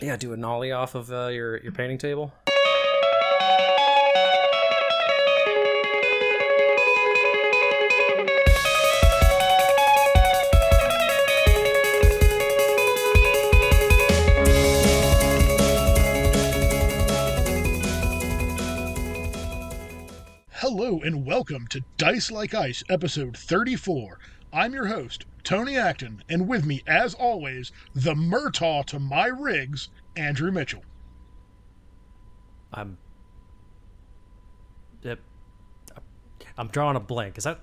Yeah, do a nollie off of uh, your your painting table. Hello and welcome to Dice Like Ice, episode 34. I'm your host, Tony Acton, and with me, as always, the Murtaugh to my Riggs, Andrew Mitchell. I'm. Yep. I'm drawing a blank. Is that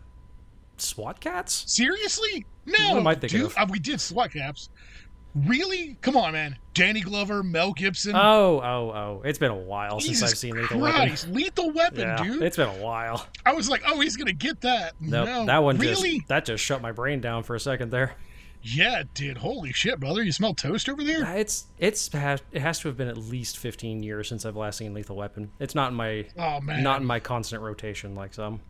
SWAT Kats? Seriously? No. What am I thinking dude, of? uh, we did SWAT caps. Really? Come on, man. Danny Glover, Mel Gibson. Oh, oh, oh! It's been a while since I've seen Lethal Weapon. Lethal Weapon, Yeah, dude. it's been a while. I was like, oh, he's gonna get that. Nope, no, that one really? just that just shut my brain down for a second there. Yeah, it did. Holy shit, brother! You smell toast over there? It's it's it has to have been at least 15 years since I've last seen Lethal Weapon. It's not in my Oh man. not in my constant rotation like some.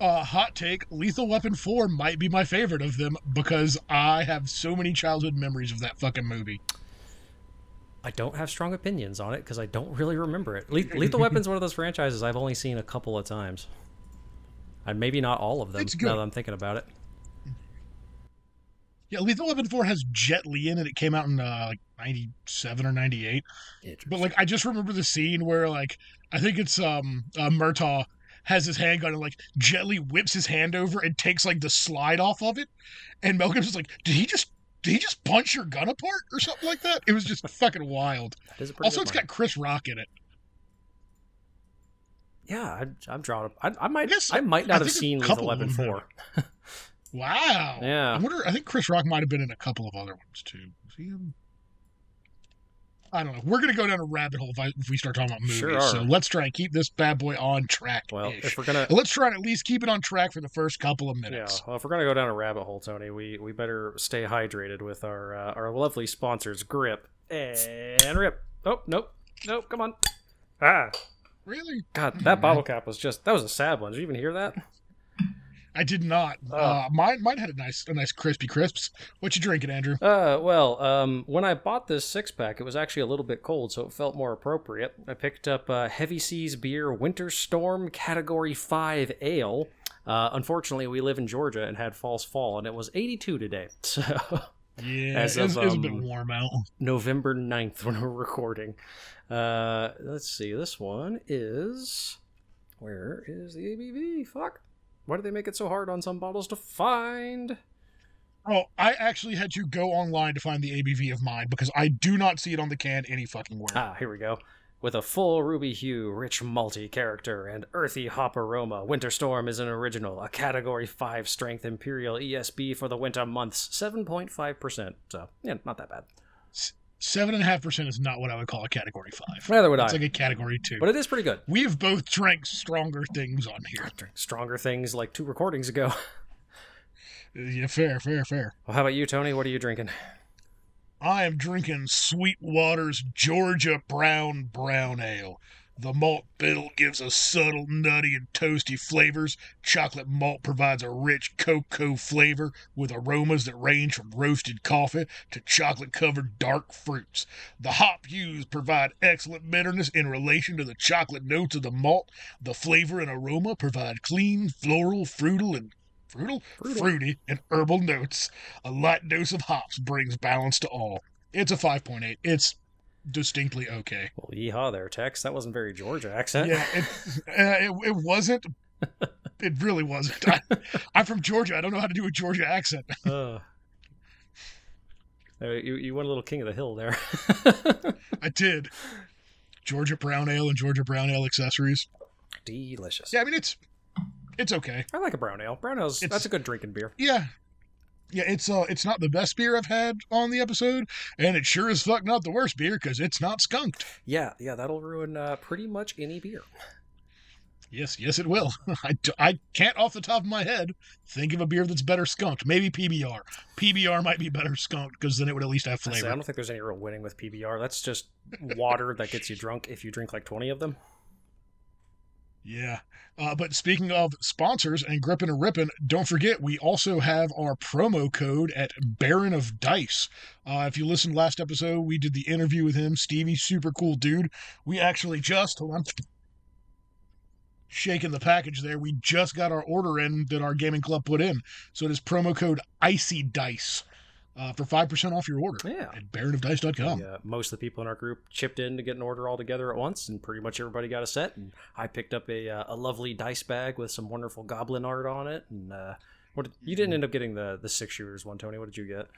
Uh, hot take: Lethal Weapon Four might be my favorite of them because I have so many childhood memories of that fucking movie. I don't have strong opinions on it because I don't really remember it. Le- Lethal Weapon's one of those franchises I've only seen a couple of times. And maybe not all of them It's good. now that I'm thinking about it. Yeah, Lethal Weapon Four has Jet Li in it. It came out in uh, like '97 or '98. But like, I just remember the scene where like I think it's um uh, Murtaugh has his handgun and like gently whips his hand over and takes like the slide off of it, and Mel Gibson's like, did he just did he just punch your gun apart or something like that? It was just fucking wild. That is a pretty Also, it's got Chris Rock in it. yeah, I, I'm drawing. I, I might. I might I not have seen Lethal couple Weapon four. Wow. Yeah. I wonder. I think Chris Rock might have been in a couple of other ones too. Was he in? I don't know. We're gonna go down a rabbit hole if, I, if we start talking about movies. Sure are. So let's try and keep this bad boy on track. Well, if we're gonna let's try and at least keep it on track for the first couple of minutes. Yeah, minutes. well, if we're gonna go down a rabbit hole, Tony, we we better stay hydrated with our uh, our lovely sponsors, Grip and Rip. Oh, nope, nope, come on. Ah, Really? God, that bottle cap was just that was a sad one. Did you even hear that? I did not. Oh. Uh, mine mine had a nice a nice crispy crisps. What you drinking, Andrew? Uh, well, um, when I bought this six pack, it was actually a little bit cold, so it felt more appropriate. I picked up uh, Heavy Seas Beer Winter Storm Category Five Ale. Uh, unfortunately, we live in Georgia and had false fall, and it was 82 today. So. Yeah, As it was, of, it was a bit um, warm out. November 9th when we're recording. Uh, let's see. This one is. Where is the ABV? Fuck. Why do they make it so hard on some bottles to find? Oh, I actually had to go online to find the ABV of mine because I do not see it on the can any fucking where. Ah, here we go. With a full ruby hue, rich malty character, and earthy hop aroma, Winter Storm is an original, a Category 5 strength Imperial ESB for the winter months, 7.5%. So, yeah, not that bad. Seven and a half percent is not what I would call a category five. Neither would It's I. It's like a category two. But it is pretty good. We have both drank stronger things on here. Drink stronger things like two recordings ago. Uh, yeah, fair, fair, fair. Well, how about you, Tony? What are you drinking? I am drinking Sweetwater's Georgia Brown Brown Ale. The malt bill gives us subtle, nutty, and toasty flavors. Chocolate malt provides a rich cocoa flavor with aromas that range from roasted coffee to chocolate covered dark fruits. The hop used provide excellent bitterness in relation to the chocolate notes of the malt. The flavor and aroma provide clean, floral, fruital, and fruital, Fruital. fruity, and herbal notes. A light dose of hops brings balance to all. It's a 5.8. It's distinctly okay. Well, yeehaw there, Tex. That wasn't very Georgia accent. Yeah, it, uh, it, it wasn't. It really wasn't. I, I'm from Georgia. I don't know how to do a Georgia accent. Uh, you, you went a little king of the hill there. I did. Georgia Brown Ale and Georgia Brown Ale accessories. Delicious. Yeah, I mean it's it's okay. I like a brown ale. Brown ale's It's- that's a good drinking beer. Yeah. Yeah, it's uh it's not the best beer I've had on the episode, and it sure as fuck not the worst beer because it's not skunked. Yeah, yeah, that'll ruin uh, pretty much any beer. Yes, yes, it will. I, I can't off the top of my head think of a beer that's better skunked. Maybe PBR. PBR might be better skunked because then it would at least have say, I don't think there's any real winning with PBR. That's just water that gets you drunk if you drink like 20 of them. Yeah. Uh, but speaking of sponsors and gripping and ripping, don't forget we also have our promo code at Baron of Dice. Uh, if you listened last episode, we did the interview with him. Stevie, super cool dude. We actually just hold on, shaking the package there. We just got our order in that our gaming club put in. So it is promo code Icy Dice. Uh, for 5% off your order Yeah. at baronofdice.com. Yeah, most of the people in our group chipped in to get an order all together at once, and pretty much everybody got a set. And I picked up a uh, a lovely dice bag with some wonderful goblin art on it. And uh, what did, you didn't end up getting the the six shooters one, Tony? What did you get?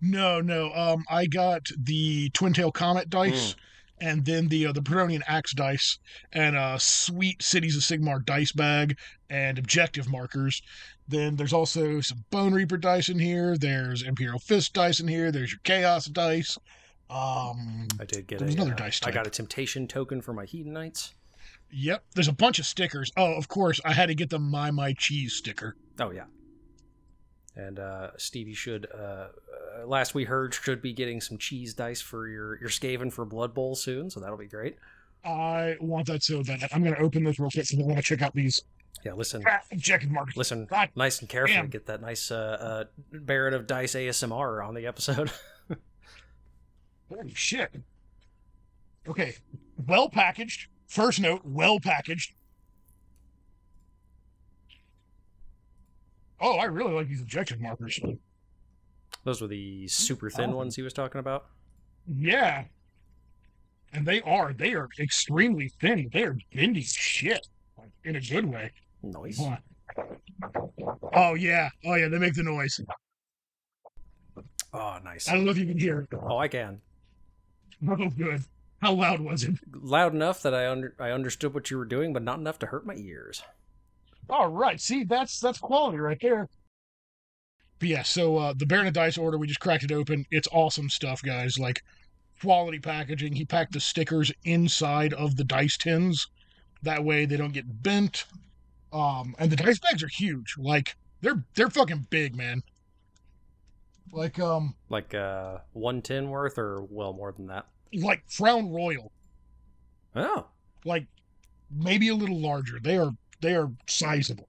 No, no. Um, I got the Twin Tail Comet dice, and then the uh, the Peronian Axe dice, and a sweet Cities of Sigmar dice bag, and objective markers. Then there's also some Bone Reaper dice in here. There's Imperial Fist dice in here. There's your Chaos dice. Um, I did get a, another uh, dice I got a temptation token for my Hedonites. yep. There's a bunch of stickers. Oh, of course, I had to get the My My Cheese sticker. Oh yeah. And uh, Stevie should, uh, uh, last we heard, should be getting some cheese dice for your your Skaven for Blood Bowl soon, so that'll be great. I want that so bad. I'm going to open this real quick because I want to check out these Yeah, listen, objective markers. listen, God nice and carefully. damn. Get that nice uh, uh, Baron of Dice ASMR on the episode. Holy shit. Okay. Well packaged. First note, well packaged. Oh, I really like these objective markers. Those were the super thin Awesome. ones he was talking about. Yeah. And they are, they are extremely thin. They are bendy shit. Like, in a good way. On. Oh yeah. Oh yeah, they make the noise. Oh, nice. I don't know if you can hear. Oh, I can. Oh good. How loud was it? Loud enough that I under I understood what you were doing, but not enough to hurt my ears. All right. See, that's that's quality right there. But yeah, so uh, the Baron of Dice order, we just cracked it open. It's awesome stuff, guys. Like quality packaging. He packed the stickers inside of the dice tins. That way they don't get bent. Um, and the dice bags are huge. Like they're they're fucking big, man. Like um Like uh, one tin worth, or well more than that. like Crown Royal. Oh, Like maybe a little larger. They are they are sizable.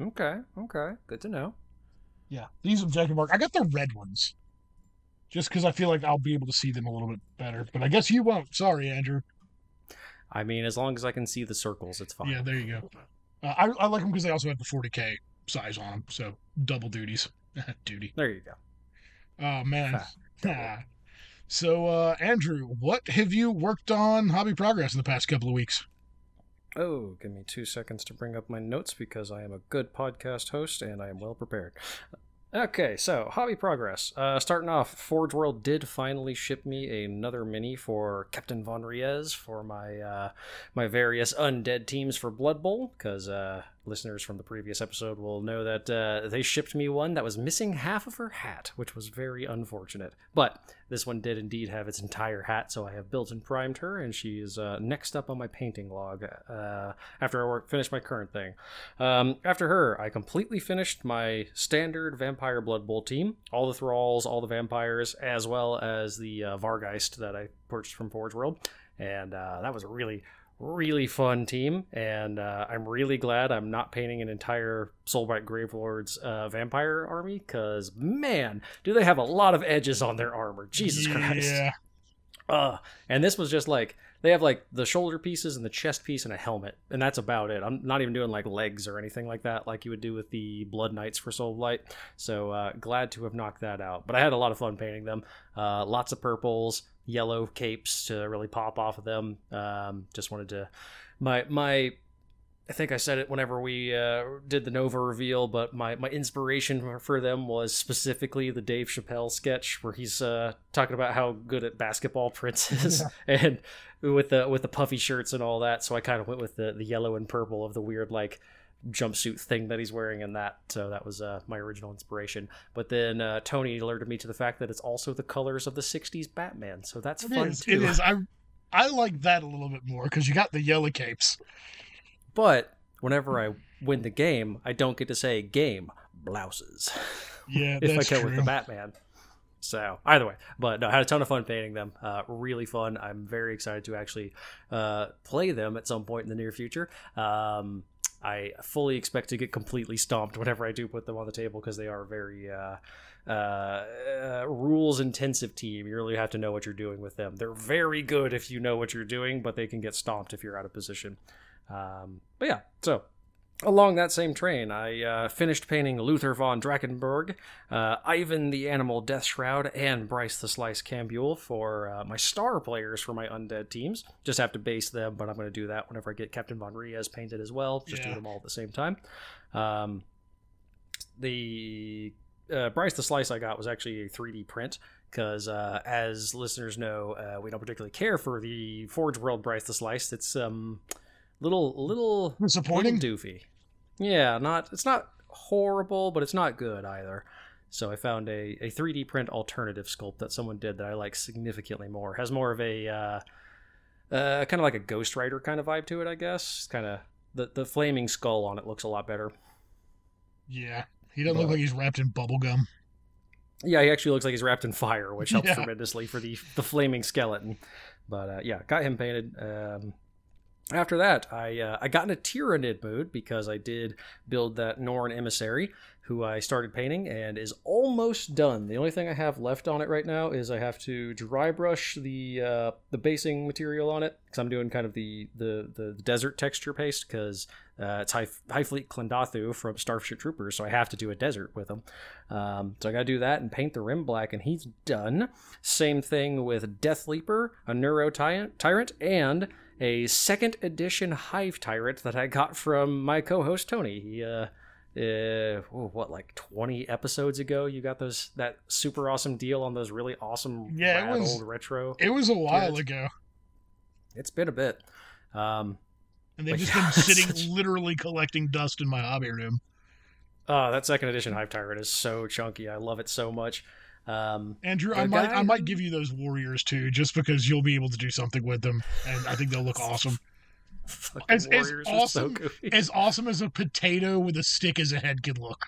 okay, okay, good to know. Yeah, these objective mark. I got the red ones, just because I feel like I'll be able to see them a little bit better. But I guess you won't. Sorry, Andrew. I mean, as long as I can see the circles, it's fine. Yeah, there you go. Uh, I I like them because they also have the 40k size on them, so double duties. Duty. There you go. Oh man. Ah. so uh, Andrew, what have you worked on hobby progress in the past couple of weeks? Oh, give me two seconds to bring up my notes because I am a good podcast host and I am well prepared. Okay, so hobby progress. Uh, starting off, Forge World did finally ship me another mini for Captain Von Riesz for my uh, my various undead teams for Blood Bowl. Because uh, listeners from the previous episode will know that uh, they shipped me one that was missing half of her hat, which was very unfortunate. But this one did indeed have its entire hat, so I have built and primed her, and she is uh, next up on my painting log uh, after I work, finish my current thing. Um, after her, I completely finished my standard Vampire Blood Bowl team, all the thralls, all the vampires, as well as the uh, Vargeist that I purchased from Forge World, and uh, that was a really really fun team and uh, i'm really glad i'm not painting an entire Soulblight Gravelords uh, vampire army because man do they have a lot of edges on their armor jesus christ Yeah. uh, and this was just like they have like the shoulder pieces and the chest piece and a helmet, and that's about it. I'm not even doing like legs or anything like that, like you would do with the Blood Knights for Soul Blight. So uh, glad to have knocked that out. But I had a lot of fun painting them. Uh, lots of purples, yellow capes to really pop off of them. Um, just wanted to my my I think I said it whenever we uh, did the Nova reveal, but my, my inspiration for- them was specifically the Dave Chappelle sketch where he's uh, talking about how good at basketball Prince is, and with the with the puffy shirts and all that. So I kind of went with the, the yellow and purple of the weird like jumpsuit thing that he's wearing in that. So that was uh, my original inspiration. But then uh, Tony alerted me to the fact that it's also the colors of the '60s Batman. So that's It fun is. too. It is. I I like that a little bit more because you got the yellow capes. But whenever I win the game, I don't get to say game blouses. Yeah, if I that's go true. with the Batman. So either way, but no, I had a ton of fun painting them. Uh, really fun. I'm very excited to actually uh, play them at some point in the near future. Um, I fully expect to get completely stomped whenever I do put them on the table because they are very uh, uh, uh, rules intensive team. You really have to know what you're doing with them. They're very good if you know what you're doing, but they can get stomped if you're out of position. Um, but yeah, so Along that same train, I uh, finished painting Luthor von Drakenborg, uh, Ivan the Animal Death Shroud, and Bryce the Slice Cambuel for uh, my star players for my undead teams. Just have to base them, but I'm going to do that whenever I get Captain Von Riesz painted as well. Just Yeah. do them all at the same time. Um, the uh, Bryce the Slice I got was actually a 3D print because, uh, as listeners know, uh, we don't particularly care for the Forge World Bryce the Slice. It's um, little little Disappointing. little doofy. Yeah, not it's not horrible, but it's not good either. So I found a, a 3D print alternative sculpt that someone did that I like significantly more. Has more of a uh, uh, kind of like a Ghost Rider kind of vibe to it, I guess. It's Kind of the the flaming skull on it looks a lot better. Yeah. He doesn't look like he's wrapped in bubble gum. Yeah, he actually looks like he's wrapped in fire, which helps Yeah. tremendously for the the flaming skeleton. But uh, yeah, got him painted. Um, after that, I uh, I got in a Tyranid mood because I did build that Norn emissary, who I started painting and is almost done. The only thing I have left on it right now is I have to dry brush the uh, the basing material on it because I'm doing kind of the the the desert texture paste because uh, it's High, High Fleet Klendathu from Starship Troopers, so I have to do a desert with him. Um, so I got to do that and paint the rim black, and he's done. Same thing with Death Leaper, a Neuro tyrant and a second edition Hive Tyrant that I got from my co-host Tony. He, uh, uh, what like 20 episodes ago, you got those that super awesome deal on those really awesome Yeah, it was- old retro. It was a while ago. It's been a bit. Um, And they've just yeah, been sitting such- literally collecting dust in my hobby room. oh, that second edition Hive Tyrant is so chunky. I love it so much. Um, Andrew, I might guy I might give you those warriors too, just because you'll be able to do something with them, and I think they'll look awesome. As- as Warriors are so awesome. As awesome as a potato with a stick as a head can look.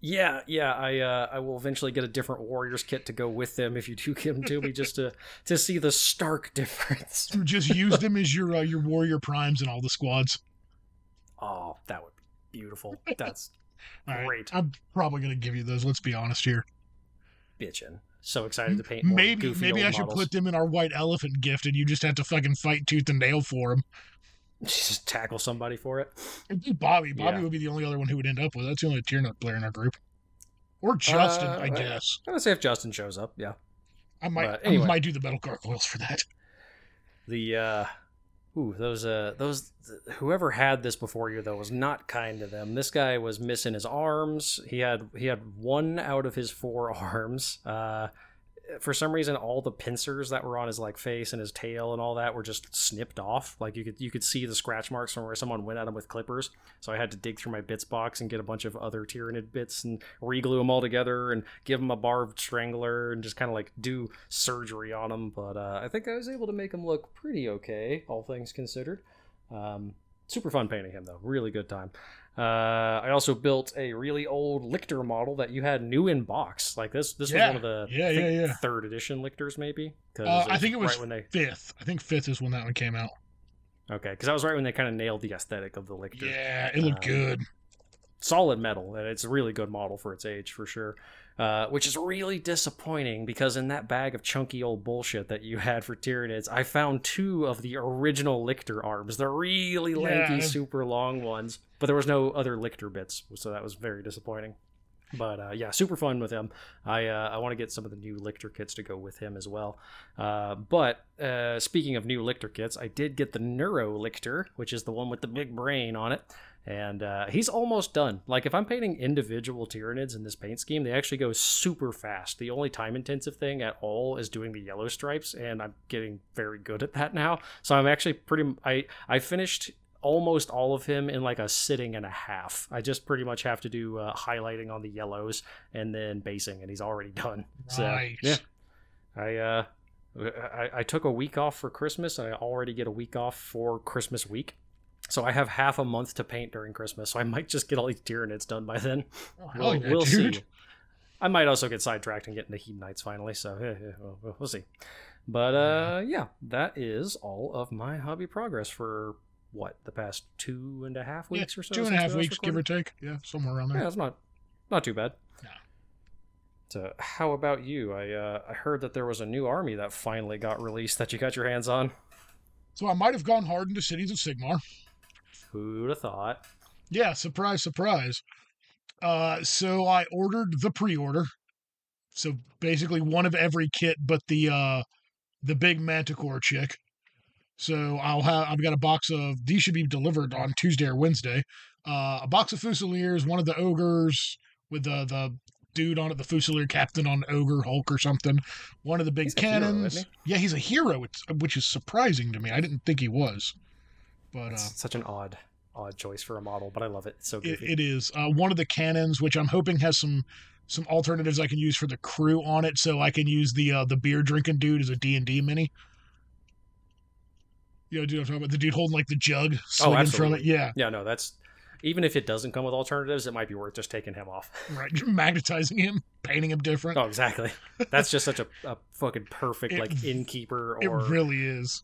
Yeah, yeah, I uh, I will eventually get a different Warriors kit to go with them if you do give them to me, just to to see the stark difference. Just use them as your uh, your warrior primes and all the squads. Oh, that would be beautiful. That's All right, Great. I'm probably gonna give you those. Let's be honest here. Bitchin'. So excited to paint more Maybe goofy maybe I should models. put them in our white elephant gift, and you just have to fucking fight tooth and nail for them. Just tackle somebody for it. Bobby, Bobby Yeah. would be the only other one who would end up with. That's the only Tyranid player in our group. Or Justin, Uh, I guess. I'm gonna say if Justin shows up, yeah. I might anyway. I might do the metal gargoyles for that. The uh ooh, those uh those whoever had this before you though was not kind to them. This guy was missing his arms. He had he had one out of his four arms. Uh for some reason all the pincers that were on his like face and his tail and all that were just snipped off. Like you could you could see the scratch marks from where someone went at him with clippers. So I had to dig through my bits box and get a bunch of other Tyranid bits and reglue them all together and give him a barbed strangler and just kind of like do surgery on him. But uh, I think I was able to make him look pretty okay, all things considered. Um, super fun painting him though, really good time. Uh, I also built a really old Lictor model that you had new in box. Like this, this Yeah. was one of the Yeah, yeah, yeah. third edition Lictors maybe. 'Cause Uh, I think it was right when they fifth. I think fifth is when that one came out. okay, because that was right when they kind of nailed the aesthetic of the Lictor. Yeah, it looked Um, good. solid metal and it's a really good model for its age for sure uh, which is really disappointing because in that bag of chunky old bullshit that you had for Tyranids, I found two of the original Lictor arms. They're really lanky, Yeah. super long ones, but there was no other Lictor bits, so that was very disappointing. But uh, yeah, super fun with him. I uh, I want to get some of the new Lictor kits to go with him as well. Uh, but uh, speaking of new Lictor kits, I did get the Neuro Lictor, which is the one with the big brain on it and uh, he's almost done. Like if I'm painting individual Tyranids in this paint scheme, they actually go super fast. The only time intensive thing at all is doing the yellow stripes, and I'm getting very good at that now. So I'm actually pretty. I I finished almost all of him in like a sitting and a half. I just pretty much have to do uh, highlighting on the yellows and then basing, and he's already done. So yeah, I uh. I, I took a week off for Christmas, and I already get a week off for Christmas week. So I have half a month to paint during Christmas, so I might just get all these Tyranids done by then. Oh, We'll, yeah, we'll see. I might also get sidetracked and get into Heat Knights finally, so yeah, yeah, we'll, we'll see. But uh, yeah, that is all of my hobby progress for what the past two and a half weeks yeah, or so. Two and a half and a since half we last weeks, give or take. Yeah, somewhere around there. Yeah, it's not not too bad. No. So, how about you? I uh, I heard that there was a new army that finally got released that you got your hands on. So I might have gone hard into Cities of Sigmar. Who'd have thought? Yeah, surprise, surprise. Uh, so I ordered the pre-order. So basically one of every kit, but the uh, the big Manticore chick. So I'll have I've got a box of these should be delivered on Tuesday or Wednesday. Uh, a box of Fusiliers, one of the ogres with the the dude on it, the Fusilier captain on Ogre Hulk or something. One of the big He's a hero, cannons. yeah, he's a hero, which is surprising to me. I didn't think he was, but uh, such an odd odd choice for a model, but I love it. It's so it, it is uh, one of the cannons, which I'm hoping has some some alternatives I can use for the crew on it, so I can use the uh, the beer drinking dude as a D and D mini. You know, dude, I'm talking about the dude holding like the jug, swinging from it. Yeah, yeah, no, that's even if it doesn't come with alternatives, it might be worth just taking him off. right. Magnetizing him, painting him different. Oh, exactly. That's just such a, a fucking perfect It- like innkeeper it or really is.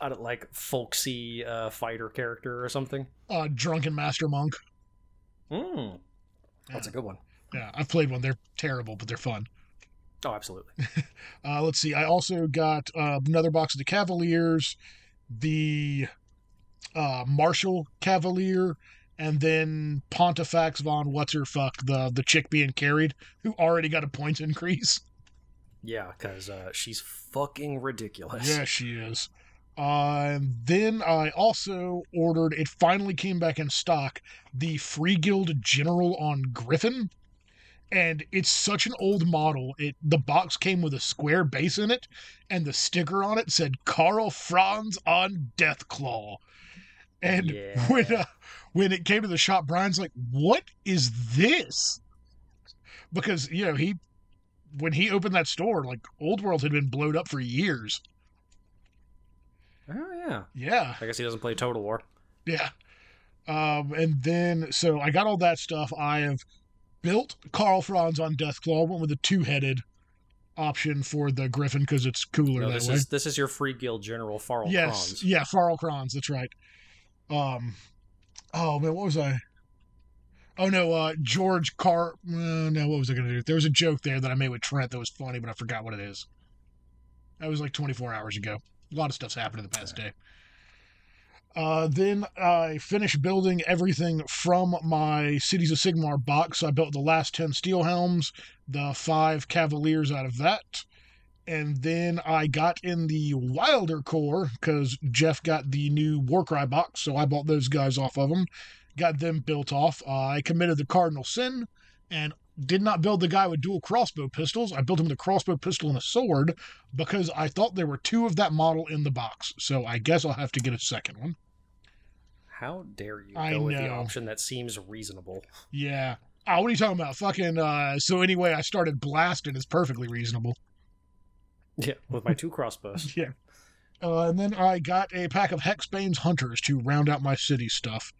I don't, like folksy uh, fighter character or something. Uh, drunken master monk. Mm, that's a good one. Yeah, I've played one. They're terrible, but they're fun. Oh, absolutely. Uh, let's see. I also got uh, another box of the Cavaliers, the uh, Marshall Cavalier, and then Pontifex von What's Her Fuck, the the chick being carried, who already got a points increase. Yeah, because uh, she's fucking ridiculous. Yeah, she is. Uh, and then I also ordered. It finally came back in stock. The Free Guild General on Griffin, and it's such an old model. It the box came with a square base in it, and the sticker on it said Karl Franz on Deathclaw. And Yeah. when uh, when it came to the shop, Brian's like, "What is this?" Because you know he when he opened that store, like Old World had been blowed up for years. Oh yeah. Yeah, I guess he doesn't play Total War. yeah. Um, and then so I got all that stuff. I have built Karl Franz on Deathclaw. Went with a two-headed option for the Griffin because it's cooler No, that this way. is this is your free guild general Farrell yes, Kronz. yeah, Farrell Kronz. That's right. Um, oh man, what was I? Oh no, uh, George Car. Uh, no, what was I gonna do? There was a joke there that I made with Trent that was funny, but I forgot what it is. That was like 24 hours ago. A lot of stuff's happened in the past day. Uh, then I finished building everything from my Cities of Sigmar box. So I built the last 10 steel helms, the five Cavaliers out of that. And then I got in the Wildercorps because Jeff got the new Warcry box. So I bought those guys off of him, got them built off. Uh, I committed the Cardinal Sin and did not build the guy with dual crossbow pistols. I built him with a crossbow pistol and a sword because I thought there were two of that model in the box. So I guess I'll have to get a second one. How dare you I go with the option that seems reasonable? Yeah. Oh, what are you talking about? Fucking, uh, so anyway, I started blasting. It's perfectly reasonable. Yeah, with my two crossbows. Yeah. Uh, and then I got a pack of Hexbane's Hunters to round out my city stuff.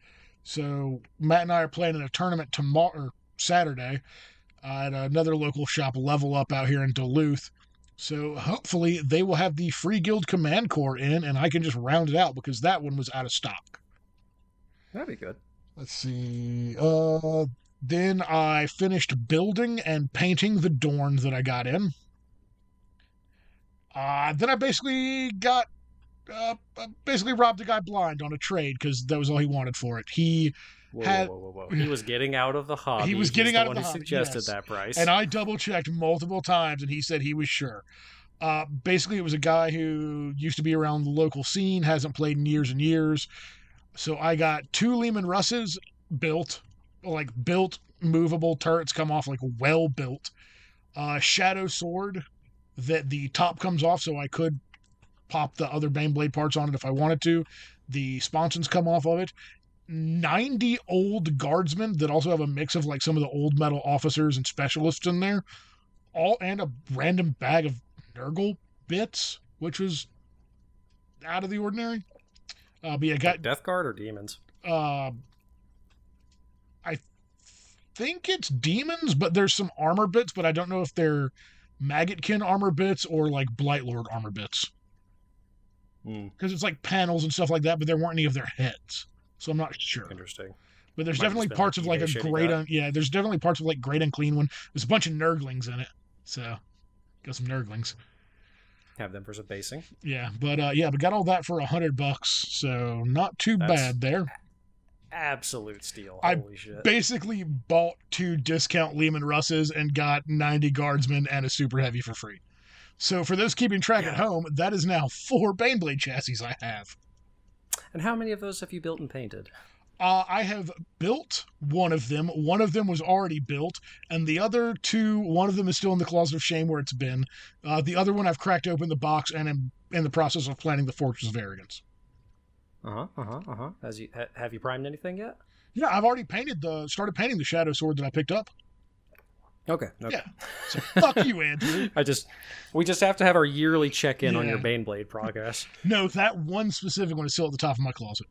So Matt and I are playing in a tournament tomorrow, or Saturday, at another local shop, Level Up, out here in Duluth. So hopefully they will have the Free Guild Command Corps in, and I can just round it out because that one was out of stock. That'd be good. Let's see. Uh, then I finished building and painting the Dorn that I got in. Uh, then I basically got, uh, uh, basically robbed a guy blind on a trade because that was all he wanted for it. He Whoa, Had- whoa, whoa, whoa, whoa. He was getting out of the hobby. He was He's getting the out of the who hobby, suggested yes. that price. and I double checked multiple times, and he said he was sure. Uh, basically, it was a guy who used to be around the local scene, hasn't played in years and years. So I got two Leman Russes built, like built, movable turrets come off like well built. Uh, Shadow Sword that the top comes off, so I could pop the other Baneblade parts on it if I wanted to. The sponsons come off of it. 90 old guardsmen that also have a mix of like some of the old metal officers and specialists in there all and a random bag of nurgle bits which was out of the ordinary uh but yeah got Death Guard or demons? uh i think it's demons, but there's some armor bits, but I don't know if they're Maggotkin armor bits or like Blightlord armor bits. Hmm, Because it's like panels and stuff like that, but there weren't any of their heads. So I'm not sure. interesting. But there's Might definitely parts of like a eBay shit he great un- yeah, there's definitely parts of like great and clean one. There's a bunch of nurglings in it. So got some nurglings. Have them for some basing. Yeah, but uh yeah, but got all that for a hundred bucks, so not too That's- bad there. Absolute steal. I shit. Basically bought two discount Leman Russes and got 90 guardsmen and a super heavy for free. So for those keeping track at home, that is now four Baneblade chassis I have. And how many of those have you built and painted? Uh, I have built one of them. One of them was already built, and the other two, one of them is still in the closet of shame where it's been. Uh, the other one I've cracked open the box and am in the process of planning the Fortress of Arrogance. Uh huh. Uh huh. Uh huh. Has you ha- have you primed anything yet? Yeah, I've already painted the started painting the Shadow Sword that I picked up. Okay. okay. Yeah. So fuck you, Andrew. I just we just have to have our yearly check in on your Baneblade progress. No, that one specific one is still at the top of my closet.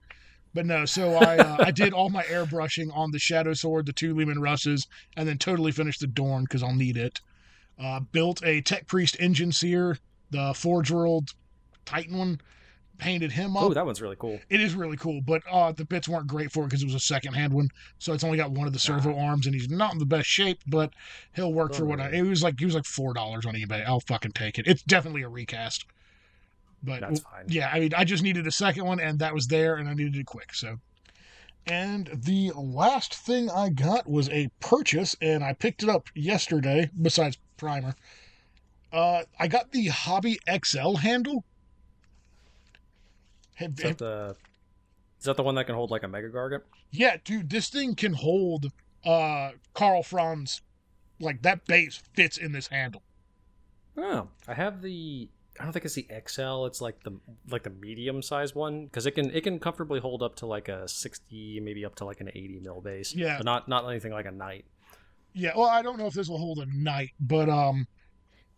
But no, so I uh, I did all my airbrushing on the Shadow Sword, the two Leman Russes, and then totally finished the Dorn because I'll need it. Uh, built a Tech Priest Enginseer, the Forge World Titan one. Painted him up. Oh, that one's really cool. it is really cool, but uh, the bits weren't great for it because it was a second hand one, so it's only got one of the servo arms, and he's not in the best shape, but he'll work for what I. It was like he was like four dollars on eBay. I'll fucking take it. It's definitely a recast. But That's fine. yeah, I mean, I just needed a second one, and that was there, and I needed it quick. So, and the last thing I got was a purchase, and I picked it up yesterday. Besides primer, uh, I got the Hobby XL handle. Have, Is that the is that the one that can hold like a mega gargant? yeah, dude, this thing can hold uh Karl Franz. Like that base fits in this handle. Oh, I have the. I don't think it's the XL. It's like the like the medium size one because it can it can comfortably hold up to like a sixty, maybe up to like an eighty mil base. Yeah. but not not anything like a knight. Yeah, well, I don't know if this will hold a knight, but um,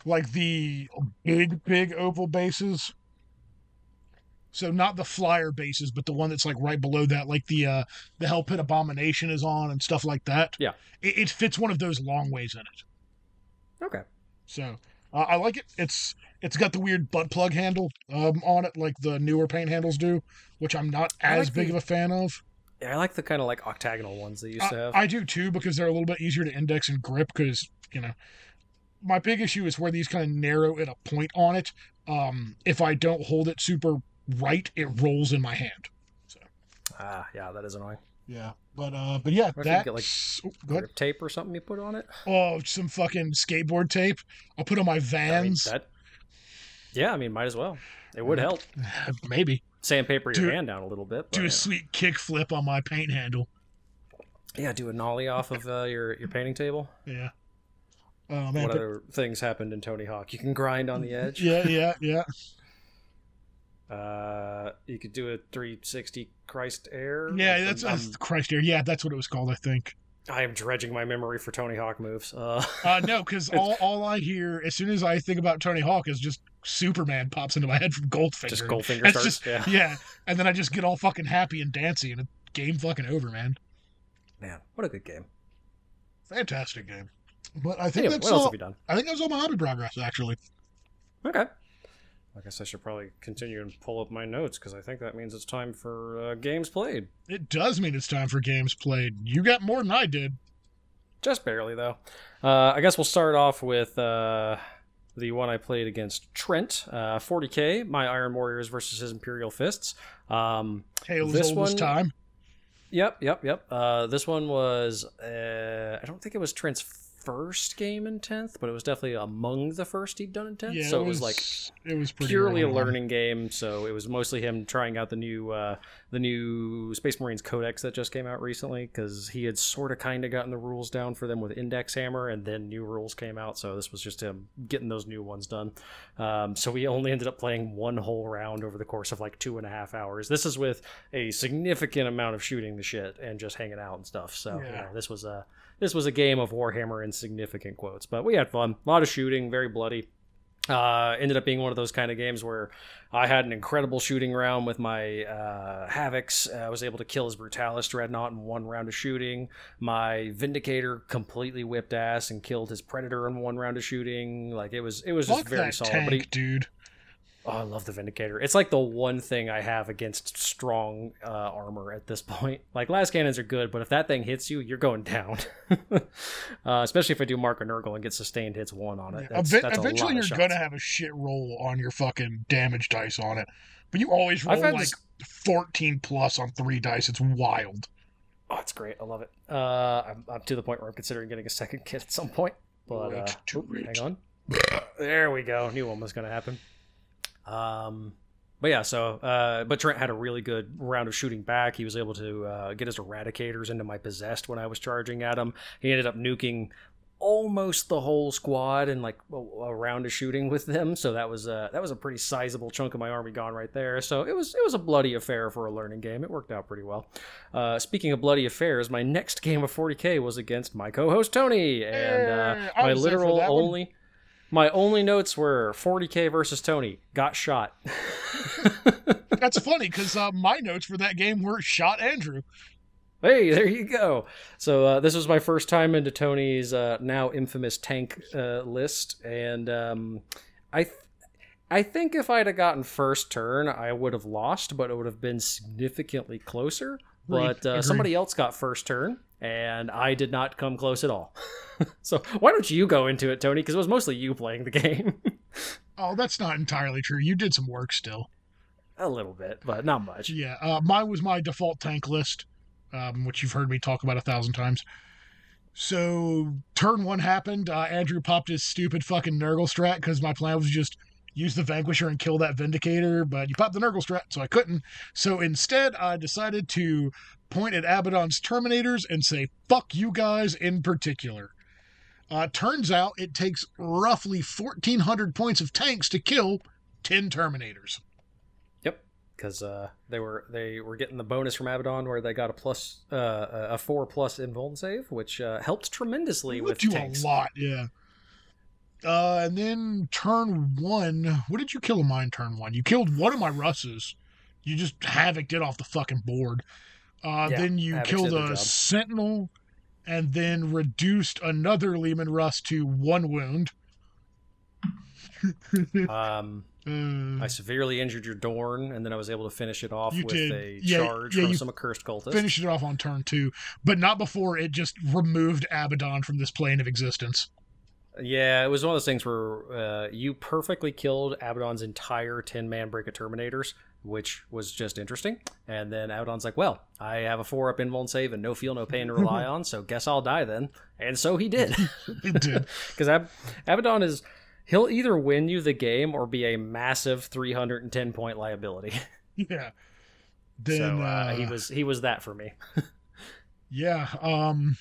like the big, big oval bases. So not the flyer bases, but the one that's like right below that, like the uh the Hell Pit Abomination is on and stuff like that. Yeah. it, it fits one of those long ways in it. Okay. So uh, I like it. It's it's got the weird butt plug handle um on it, like the newer paint handles do, which I'm not as like big the- of a fan of. Yeah, I like the kind of like octagonal ones they used to have. I do too because they're a little bit easier to index and grip because you know my big issue is where these kind of narrow at a point on it. Um, if I don't hold it super right, it rolls in my hand. ah, yeah, that is annoying. Yeah, but uh, but yeah, Or if you that's get, like, oh, go tape or something you put on it. oh some fucking skateboard tape. I'll put on my I mean, Vans. that. Yeah, I mean, might as well. It would help. Maybe Sandpaper your Do- hand down a little bit. do but, a sweet kick flip on my paint handle. yeah, do a nollie off of uh, your your painting table. Yeah. Oh man. what but- other things happened in Tony Hawk? You can grind on the edge. yeah, yeah, yeah. Uh, you could do a 360 Christ Air. Yeah, I'm- that's uh, Christ here. Yeah, that's what it was called, I think. I am dredging my memory for Tony Hawk moves. Uh, Uh, no, because all, all I hear as soon as I think about Tony Hawk is just Superman pops into my head from Goldfinger. just Goldfinger starts. just- yeah, Yeah, and then I just get all fucking happy and dancy, and the game fucking over, man. man, what a good game. Fantastic game. But I think Anyway, that's what else all. have you done? I think that's all my hobby progress, actually. Okay. I guess I should probably continue and pull up my notes because I think that means it's time for uh, games played. It does mean it's time for games played. You got more than I did. Just barely, though. Uh, I guess we'll start off with uh, the one I played against Trent. Uh, 40k, my Iron Warriors versus his Imperial Fists. Um, Hail This old as time. Yep, yep, yep. Uh, this one was, uh, I don't think it was Trent's first game in 10th, but it was definitely among the first he'd done in 10th. Yeah, so it was, like it was purely a learning game. So it was mostly him trying out the new, uh, the new Space Marines Codex that just came out recently because he had sort of kind of gotten the rules down for them with Index Hammer, and then new rules came out. So this was just him getting those new ones done. Um, so we only ended up playing one whole round over the course of like two and a half hours. This is with a significant amount of shooting the shit and just hanging out and stuff. So Yeah. this was a this was a game of Warhammer in significant quotes, but we had fun. A lot of shooting, very bloody. Uh, ended up being one of those kind of games where I had an incredible shooting round with my uh, Havocs. I was able to kill his Brutalis Dreadnought in one round of shooting. My Vindicator completely whipped ass and killed his Predator in one round of shooting. Like it was, it was just Fuck very that solid. tank, but he, dude. Oh, I love the Vindicator. It's like the one thing I have against strong uh, armor at this point. Like, lascannons are good, but if that thing hits you, you're going down. uh, especially if I do Mark a Nurgle and get sustained hits one on it. That's, Ev- that's eventually, you're gonna have a shit roll on your fucking damage dice on it, but you always roll like this- 14 plus on three dice. It's wild. Oh, it's great. I love it. Uh, I'm, I'm to the point where I'm considering getting a second kit at some point. But Wait, uh, oop, hang on. There we go. Knew one was going to happen. Um, but yeah, so uh, but Trent had a really good round of shooting back. He was able to uh, get his eradicators into my possessed when I was charging at him. He ended up nuking almost the whole squad and like a, a round of shooting with them. So that was uh, that was a pretty sizable chunk of my army gone right there. So it was it was a bloody affair for a learning game. It worked out pretty well. Uh, speaking of bloody affairs, my next game of 40k was against my co-host Tony, and uh, Hey, my was there for literal only. My only notes were 40k versus Tony. Got shot. That's funny because uh, my notes for that game were shot Andrew. Hey, there you go. So uh, this was my first time into Tony's uh, now infamous tank uh, list, and um, I, th- I think if I'd have gotten first turn, I would have lost, but it would have been significantly closer. But uh, somebody else got first turn, and I did not come close at all. so why don't you go into it, Tony? Because it was mostly you playing the game. Oh, that's not entirely true. You did some work still. A little bit, but not much. Yeah, uh, mine was my default tank list, um, which you've heard me talk about a thousand times. So turn one happened. Uh, Andrew popped his stupid fucking Nurgle strat because my plan was just use the Vanquisher and kill that Vindicator, but you popped the Nurgle strat, so I couldn't. So instead, I decided to point at Abaddon's Terminators and say "fuck you guys" in particular. Uh, turns out it takes roughly 1,400 points of tanks to kill 10 Terminators. Yep, because uh, they were they were getting the bonus from Abaddon where they got a plus uh, a four plus invuln save, which uh, helped tremendously with you tanks. a lot, yeah. Uh, and then turn one, what did you kill in mine? Turn one, you killed one of my Russes. You just havoc it off the fucking board. Uh, Yeah, then you killed a job. Sentinel, and then reduced another Leman Russ to one wound. Um, Uh, I severely injured your Dorn, and then I was able to finish it off with did. a Yeah, charge yeah, from some accursed cultist. finished it off on turn two, but not before it just removed Abaddon from this plane of existence. Yeah, it was one of those things where uh, you perfectly killed Abaddon's entire 10 man break of Terminators, which was just interesting. And then Abaddon's like, well, I have a 4 up invuln save and no feel, no pain to rely on, so guess I'll die then. And so he did. It did. Because Ab- Abaddon is. He'll either win you the game or be a massive 310 point liability. yeah. Then so uh, uh, he was he was that for me. Yeah, um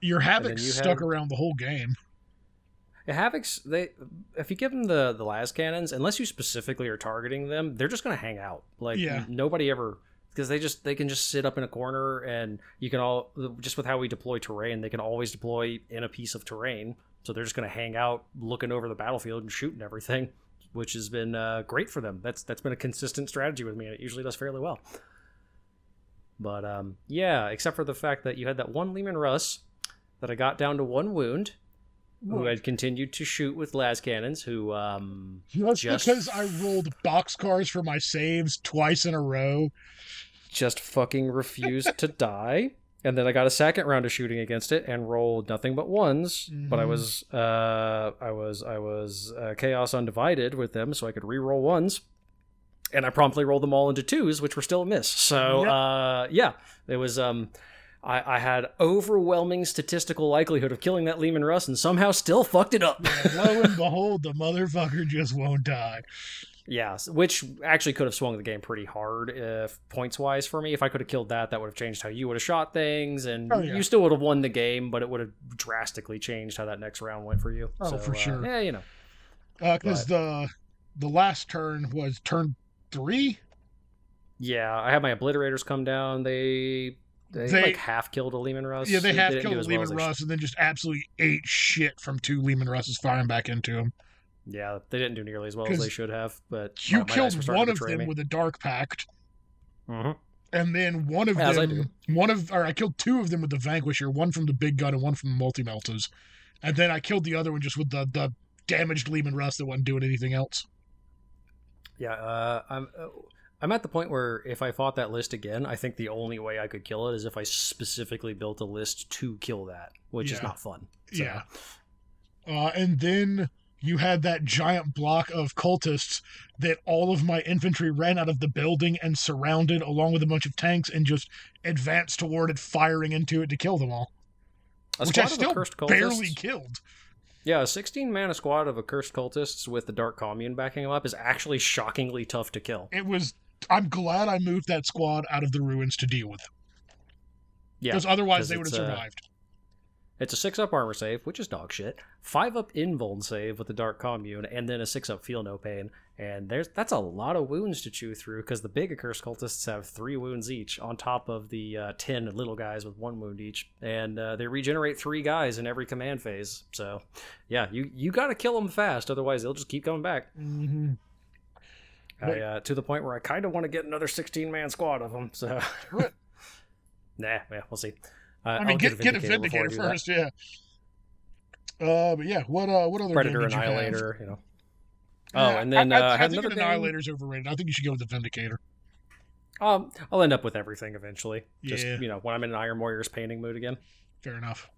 your havoc you stuck had- around the whole game. Havocs, they if you give them the the las cannons, unless you specifically are targeting them, they're just gonna hang out. Like Yeah. nobody ever because they just they can just sit up in a corner and you can all just with how we deploy terrain, they can always deploy in a piece of terrain. So they're just gonna hang out, looking over the battlefield and shooting everything, which has been uh, great for them. That's that's been a consistent strategy with me, and it usually does fairly well. But um, yeah, except for the fact that you had that one Leman Russ that I got down to one wound, who had continued to shoot with las cannons, who um, Just, Just- because I rolled boxcars for my saves twice in a row. just fucking refused to die. And then I got a second round of shooting against it and rolled nothing but ones. But I Mhm. was uh, I was I was uh, chaos undivided with them, so I could re-roll ones. And I promptly rolled them all into twos, which were still a miss. So Yep. uh, yeah, it was. Um, I, I had overwhelming statistical likelihood of killing that Leman Russ, and somehow still fucked it up. And lo and behold, the motherfucker just won't die. Yeah, which actually could have swung the game pretty hard if points wise for me. If I could have killed that, that would have changed how you would have shot things, and Oh, yeah. you still would have won the game, but it would have drastically changed how that next round went for you. Oh, So, for uh, sure. Yeah, you know. Because the the last turn was turn three. Yeah, I had my obliterators come down. They they, They- like half killed a Leman Russ. Yeah, they didn't killed a well Lehman they Russ and then just absolutely ate shit from two Leman Russes firing back into him. Yeah, they didn't do nearly as well as they should have, but You killed one of them me. with a dark pact, Mhm. and then one of As them, one of, or I killed two of them with the Vanquisher, one from the big gun and one from the multi meltas, and then I killed the other one just with the the damaged Leman Russ that wasn't doing anything else. Yeah, uh, I'm uh, I'm at the point where if I fought that list again, I think the only way I could kill it is if I specifically built a list to kill that, which is not fun. So, Yeah. Uh, and then you had that giant block of cultists that all of my infantry ran out of the building and surrounded along with a bunch of tanks and just advanced toward it, firing into it to kill them all. A which I still barely killed. Yeah, a 16 man squad of accursed cultists with the Dark Commune backing them up is actually shockingly tough to kill. It was. I'm glad I moved that squad out of the ruins to deal with them. Yeah, Because otherwise they would have uh, survived. It's a six up armor save, which is dog shit. Five up invuln save with the Dark Commune, and then a six up feel no pain. And there's that's a lot of wounds to chew through because the big accursed cultists have three wounds each, on top of the uh, ten little guys with one wound each, and uh, they regenerate three guys in every command phase. So, yeah, you you got to kill them fast, otherwise they'll just keep coming back. hmm I, uh, to the point where I kind of want to get another sixteen man squad of them. So, Do nah, yeah, we'll see. Uh, I I'll mean, get get a before I vindicator do that. first, yeah. Uh, but yeah, what uh, what other Predator game did you have? Annihilator, you know. Yeah, Oh, and then I, I, uh, I I think another an game. Annihilator's overrated. I think you should go with the Vindicator. Um, I'll end up with everything eventually. Just Yeah. you know, when I'm in an Iron Warriors painting mood again. Fair enough.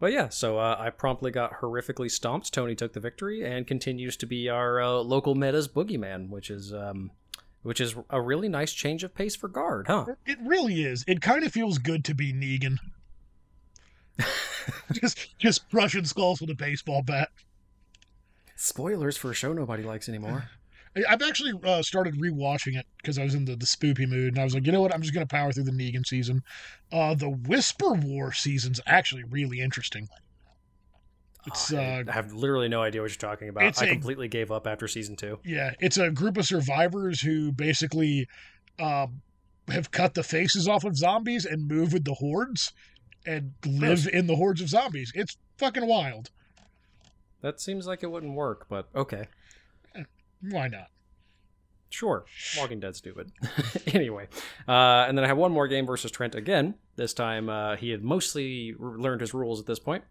But yeah, so uh, I promptly got horrifically stomped. Tony took the victory and continues to be our uh, local meta's boogeyman, which is um, which is a really nice change of pace for guard, huh? It really is. It kind of feels good to be Negan. just just brushing skulls with a baseball bat. Spoilers for a show nobody likes anymore. I- I've actually uh, started rewatching it because I was in the, the spoopy mood, and I was like, you know what? I'm just going to power through the Negan season. Uh, the Whisper War season's actually really interesting. It's I uh, have literally no idea what you're talking about. I a- completely gave up after season two. yeah, it's a group of survivors who basically uh, have cut the faces off of zombies and move with the hordes and live in the hordes of zombies. It's fucking wild. That seems like it wouldn't work, but okay. Why not? Sure, Walking Dead stupid. anyway, uh, and then I have one more game versus Trent again. This time uh, he had mostly r- learned his rules at this point,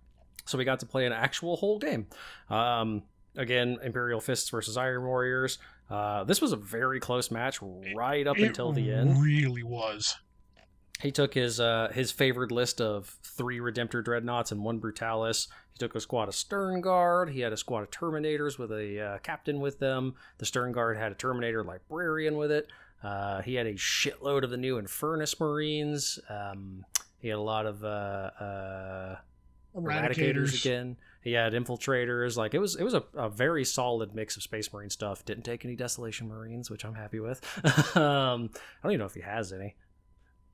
so we got to play an actual whole game. Um, again, Imperial Fists versus Iron Warriors. Uh, this was a very close match right up It until the end. really was. He took his uh, his favored list of three Redemptor Dreadnoughts and one Brutalis. He took a squad of Stern Guard. He had a squad of Terminators with a uh, captain with them. The Stern Guard had a Terminator Librarian with it. Uh, he had a shitload of the new Infernus Marines. Um, he had a lot of uh, uh, Eradicators Eradicators. again. He had infiltrators. Like it was, it was a, a very solid mix of Space Marine stuff. Didn't take any Desolation Marines, which I'm happy with. um, I don't even know if he has any.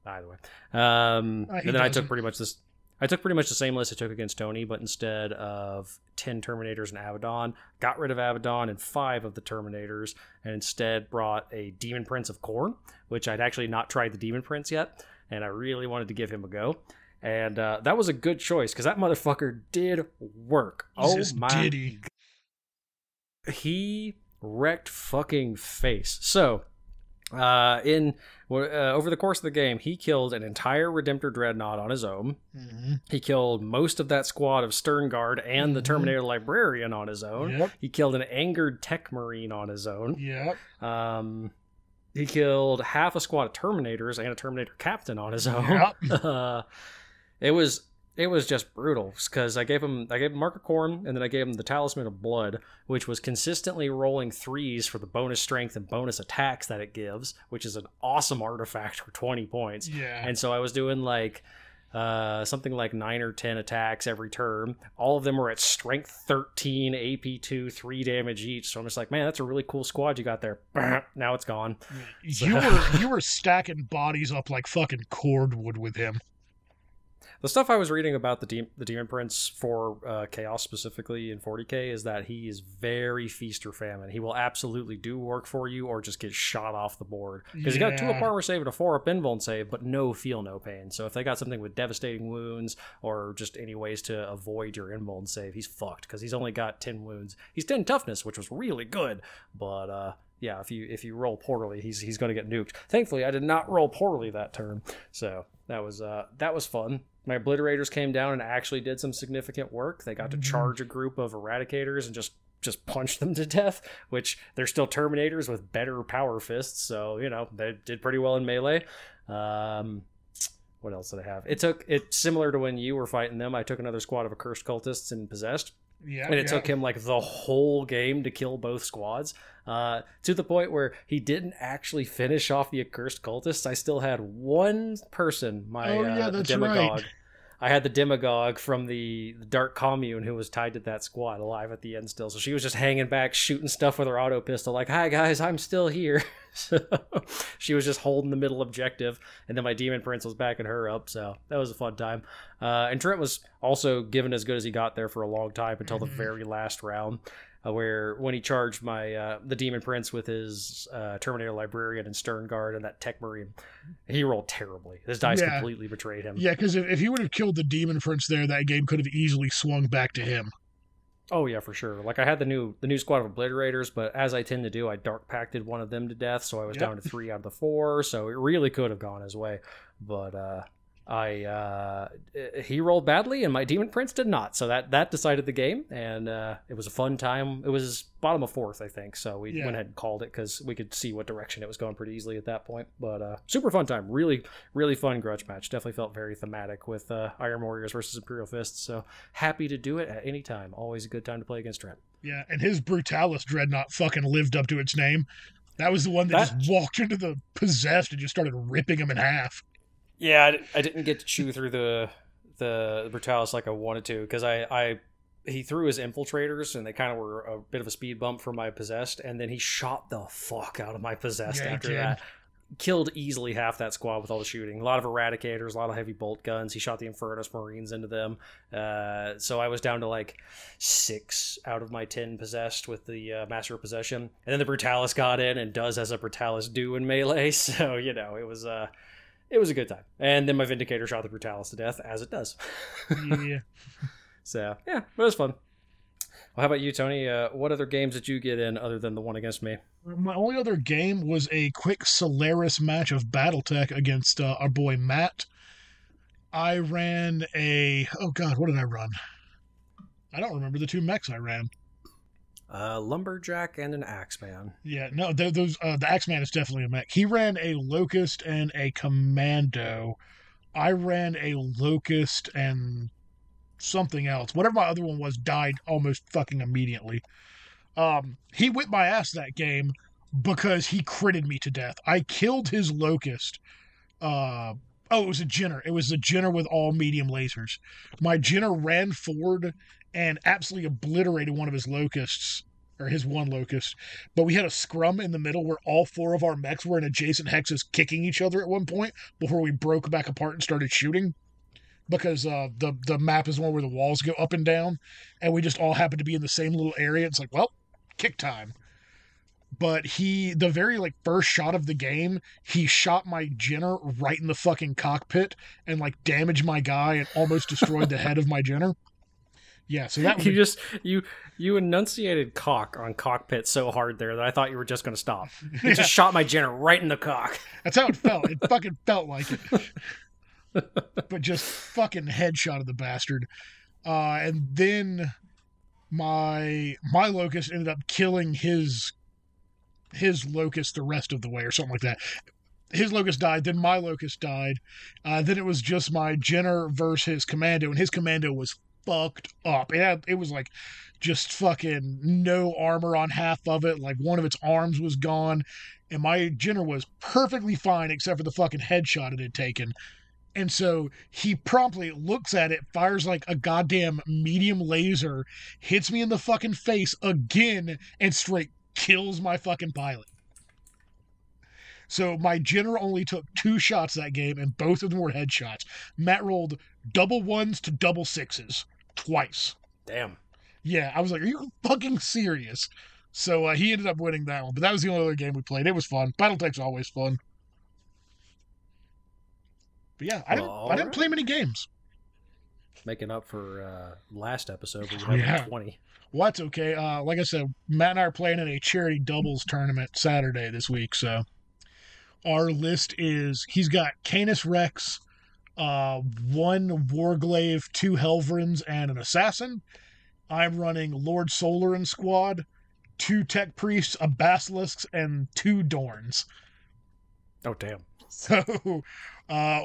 Either way, um, Uh, and then I doesn't. took pretty much this. I took pretty much the same list I took against Tony, but instead of ten Terminators and Abaddon, got rid of Abaddon and five of the Terminators, and instead brought a Demon Prince of Khorne, which I'd actually not tried the Demon Prince yet, and I really wanted to give him a go. And uh, that was a good choice because that motherfucker did work. Oh my did he? he wrecked fucking face. So, uh, in uh, over the course of the game, he killed an entire Redemptor Dreadnought on his own. Mhm. He killed most of that squad of Stern Guard and the Mhm. Terminator Librarian on his own. Yep. He killed an angered Tech Marine on his own. Yep. Um, he killed half a squad of Terminators and a Terminator Captain on his own. Yep. uh, it was it was just brutal because I gave him I gave him Mark of Khorne and then I gave him the Talisman of Blood, which was consistently rolling threes for the bonus strength and bonus attacks that it gives, which is an awesome artifact for twenty points. Yeah. And so I was doing like uh, something like nine or ten attacks every turn. All of them were at strength 13, AP 2, 3 damage each. So I'm just like, man, that's a really cool squad you got there. now it's gone. you were you were stacking bodies up like fucking cordwood with him. The stuff I was reading about the de- the Demon Prince for uh, Chaos specifically in 40k is that he is very feast or famine. He will absolutely do work for you or just get shot off the board because yeah. he got a two up armor save and a four up invuln save, but no feel no pain. So if they got something with devastating wounds or just any ways to avoid your invuln save, he's fucked because he's only got ten wounds. He's ten toughness, which was really good, but uh, yeah, if you if you roll poorly, he's he's going to get nuked. Thankfully, I did not roll poorly that turn, so that was uh, that was fun my obliterators came down and actually did some significant work. They got to mm-hmm. charge a group of eradicators and just just punch them to death, which they're still terminators with better power fists. So, you know, they did pretty well in melee. Um, what else did I have? It took it similar to when you were fighting them. I took another squad of accursed cultists and possessed. Yeah, and it yeah. took him like the whole game to kill both squads. Uh, to the point where he didn't actually finish off the accursed cultists. I still had one person, my oh, yeah, uh, demagogue. Right. I had the demagogue from the, the, Dark Commune who was tied to that squad alive at the end still. So she was just hanging back, shooting stuff with her auto pistol, like, "Hi guys, I'm still here." so she was just holding the middle objective, and then my demon prince was backing her up. So that was a fun time. Uh, and Trent was also given as good as he got there for a long time until the mm-hmm. very last round where when he charged my uh, the demon prince with his uh, Terminator librarian and Stern Guard and that Tech Marine, he rolled terribly. His dice yeah. completely betrayed him. Yeah, because if, if he would have killed the demon prince there, that game could have easily swung back to him. Oh yeah, for sure. Like I had the new the new squad of obliterators, but as I tend to do, I dark pacted one of them to death, so I was yep. down to three out of the four. So it really could have gone his way, but uh, I uh, he rolled badly, and my demon prince did not. So that that decided the game, and uh, it was a fun time. It was bottom of fourth, I think. So we yeah. went ahead and called it because we could see what direction it was going pretty easily at that point. But uh, super fun time, really really fun grudge match. Definitely felt very thematic with uh, Iron Warriors versus Imperial Fists. So happy to do it at any time. Always a good time to play against Trent. Yeah, and his Brutalis Dreadnought fucking lived up to its name. That was the one that, that just walked into the possessed and just started ripping him in half. Yeah, I, I didn't get to chew through the the Brutalis like I wanted to because I I he threw his infiltrators and they kind of were a bit of a speed bump for my possessed and then he shot the fuck out of my possessed yeah, after that. Killed easily half that squad with all the shooting. A lot of eradicators a lot of heavy bolt guns. He shot the infernus marines into them. Uh, so i was down to like six out of my ten possessed with the uh, master of possession. And then the brutalis got in and does as a brutalis do in melee. So you know it was uh it was a good time. And then my Vindicator shot the Brutalis to death, as it does. yeah. so, yeah, it was fun. Well, how about you, Tony? Uh, what other games did you get in other than the one against me? My only other game was a quick Solaris match of Battletech against uh, our boy Matt. I ran a. Oh, God, what did I run? I don't remember the two mechs I ran. A lumberjack and an axeman. Yeah, no, those uh, the axeman is definitely a mech. He ran a locust and a commando. I ran a locust and something else. Whatever my other one was died almost fucking immediately. Um, he whipped my ass that game because he critted me to death. I killed his locust. Uh, oh, it was a Jenner. It was a Jenner with all medium lasers. My Jenner ran forward and absolutely obliterated one of his locusts or his one locust. But we had a scrum in the middle where all four of our mechs were in adjacent hexes kicking each other at one point before we broke back apart and started shooting. Because uh, the the map is one where the walls go up and down, and we just all happen to be in the same little area. It's like, well, kick time. But he, the very like first shot of the game, he shot my Jenner right in the fucking cockpit and like damaged my guy and almost destroyed the head of my Jenner. Yeah, so that you just you you enunciated cock on cockpit so hard there that I thought you were just going to stop. You yeah. just shot my Jenner right in the cock. That's how it felt. It fucking felt like it. but just fucking headshot of the bastard. Uh, and then my my locust ended up killing his his locust the rest of the way or something like that. His locust died, then my locust died. Uh, then it was just my Jenner versus his commando, and his commando was fucked up. It had, it was like just fucking no armor on half of it. Like one of its arms was gone, and my Jenner was perfectly fine except for the fucking headshot it had taken. And so he promptly looks at it, fires like a goddamn medium laser, hits me in the fucking face again, and straight kills my fucking pilot. So my general only took two shots that game, and both of them were headshots. Matt rolled double ones to double sixes twice. Damn. Yeah, I was like, "Are you fucking serious?" So uh, he ended up winning that one, but that was the only other game we played. It was fun. BattleTech's always fun. But yeah, I didn't. Well, I didn't play many games. Making up for uh, last episode where you Oh, had yeah. 20. Well, that's okay. Uh, like I said, Matt and I are playing in a charity doubles tournament Saturday this week. So our list is he's got Canis Rex, uh, one Warglaive, two Helverins, and an Assassin. I'm running Lord Solarin squad, two Tech Priests, a Basilisk, and two Dorns. Oh, damn. So uh,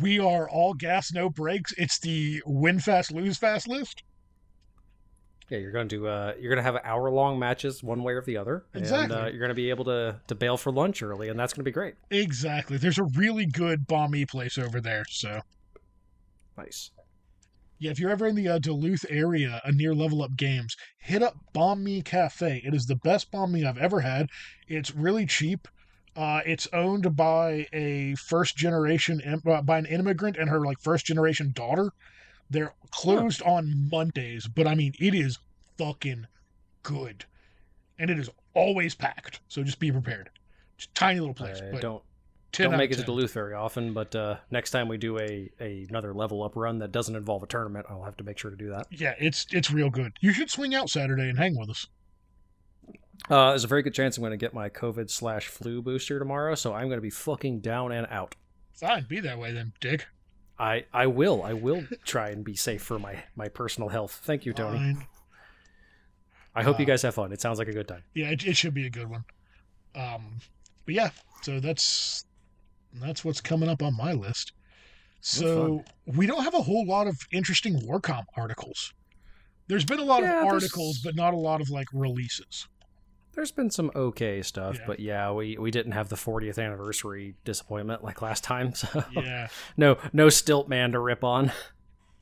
we are all gas, no breaks. It's the win fast, lose fast list. Yeah, you're going to uh, you're going to have hour long matches one way or the other, and Exactly. uh, you're going to be able to to bail for lunch early, and that's going to be great. Exactly. There's a really good Banh Mi place over there. So, Nice. yeah, if you're ever in the uh, Duluth area uh, near Level Up Games, hit up Banh Mi Cafe. It is the best Banh Mi I've ever had. It's really cheap. Uh, it's owned by a first generation, uh, by an immigrant and her like first generation daughter. They're closed on Mondays, but I mean, it is fucking good. And it is always packed. So just be prepared. A tiny little place. Uh, but don't don't make it to Duluth very often, but uh, next time we do a, a another level up run that doesn't involve a tournament, I'll have to make sure to do that. Yeah, it's it's real good. You should swing out Saturday and hang with us. Uh, there's a very good chance I'm going to get my COVID slash flu booster tomorrow, so I'm going to be fucking down and out. Fine, be that way then, Dick. I I will I will try and be safe for my my personal health. Thank you, Tony. Fine. I hope you Uh, guys have fun. It sounds like a good time. Yeah, it, it should be a good one. Um, but yeah, so that's that's what's coming up on my list. So we don't have a whole lot of interesting Warcom articles. There's been a lot Yeah, of there's- articles, but not a lot of like releases. There's been some okay stuff, Yeah. but yeah, we, we didn't have the 40th anniversary disappointment like last time. So Yeah. no no stilt man to rip on.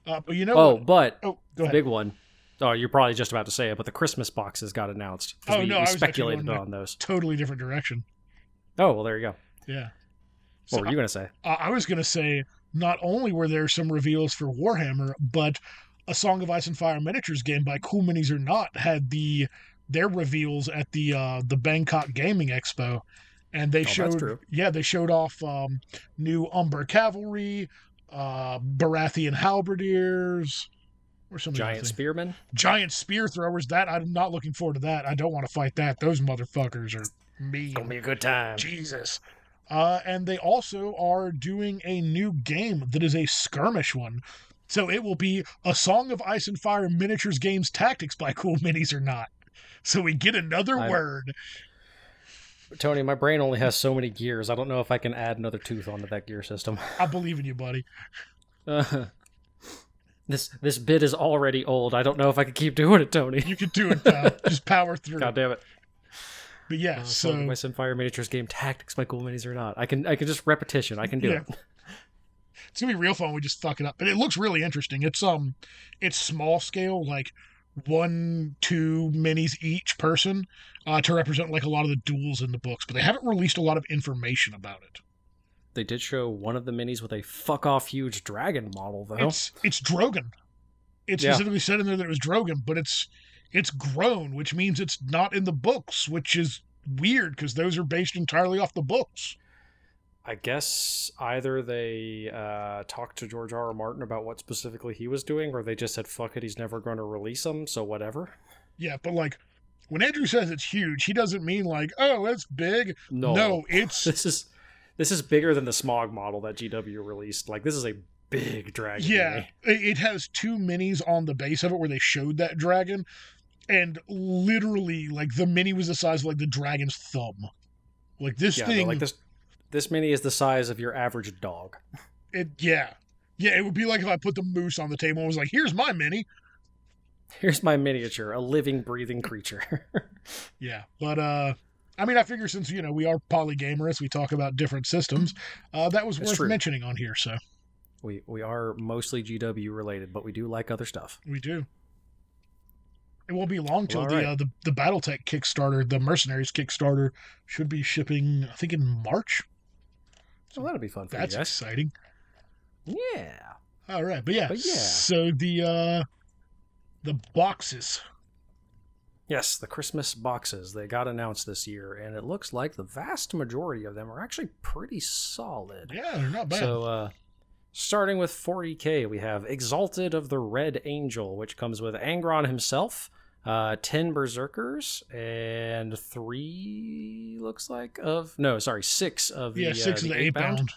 Uh, but you know Oh, what? but Oh, the big one. Oh, you're probably just about to say it, but the Christmas boxes got announced. Oh, we, no, we I speculated on those. Totally different direction. Oh, well, there you go. Yeah. What So were you going to say? Uh, I was going to say, not only were there some reveals for Warhammer, but a Song of Ice and Fire miniatures game by Cool Minis or Not had the their reveals at the uh, the Bangkok Gaming Expo, and they Oh, showed yeah they showed off um, new Umber Cavalry, uh, Baratheon Halberdiers, or some Giant spearmen? giant spear throwers. That I'm not looking forward to that. I don't want to fight that. Those motherfuckers are mean. Gonna be a good time. Jesus. Uh, and they also are doing a new game that is a skirmish one. So it will be a Song of Ice and Fire miniatures games tactics by Cool Minis or not. So we get another I'm- word. Tony, my brain only has so many gears. I don't know if I can add another tooth onto that gear system. I believe in you, buddy. Uh, this this bit is already old. I don't know if I can keep doing it, Tony. You can do it, pal. Just power through. God damn it. But yeah, Uh, so so my Sunfire miniatures game tactics, my cool minis or not. I can I can just repetition. I can do Yeah. it. it's gonna be real fun. We just fuck it up, but it looks really interesting. It's um, it's small scale, like one, two minis each person, uh, to represent like a lot of the duels in the books. But they haven't released a lot of information about it. They did show one of the minis with a fuck off huge dragon model though. It's it's Drogon. It Yeah. specifically said in there that it was Drogon, but it's it's grown, which means it's not in the books, which is weird because those are based entirely off the books. I guess either they uh, talked to George R. R. Martin about what specifically he was doing, or they just said fuck it, he's never going to release them, so whatever. Yeah, but like when Andrew says it's huge, he doesn't mean like, oh, it's big. No, No, it's this is this is bigger than the Smaug model that GW released. Like this is a big dragon. yeah. it has two minis on the base of it where they showed that dragon, and literally like the mini was the size of like the dragon's thumb. Like this yeah. thing, Like this this mini is the size of your average dog. it yeah. Yeah, it would be like if I put the moose on the table and was like, "Here's my mini." Here's my miniature, a living, breathing creature. Yeah, but uh, I mean, I figure since you know we are polygamerists, we talk about different systems. Uh, that was That's worth true. mentioning on here, so we we are mostly GW related, but we do like other stuff. we do. It won't be long till All the right. uh, the the BattleTech Kickstarter, the Mercenaries Kickstarter, should be shipping. I think in March. Well, that'll be fun for That's you guys. exciting. Yeah. All right, but yeah, But yeah. So the uh the boxes. Yes, the Christmas boxes they got announced this year, and it looks like the vast majority of them are actually pretty solid. Yeah, they're not bad. So, uh, starting with 40k, we have Exalted of the Red Angel, which comes with Angron himself, uh, 10 Berserkers, and three, looks like, of. No, sorry, six of the. yeah, six uh, of the the eight bound.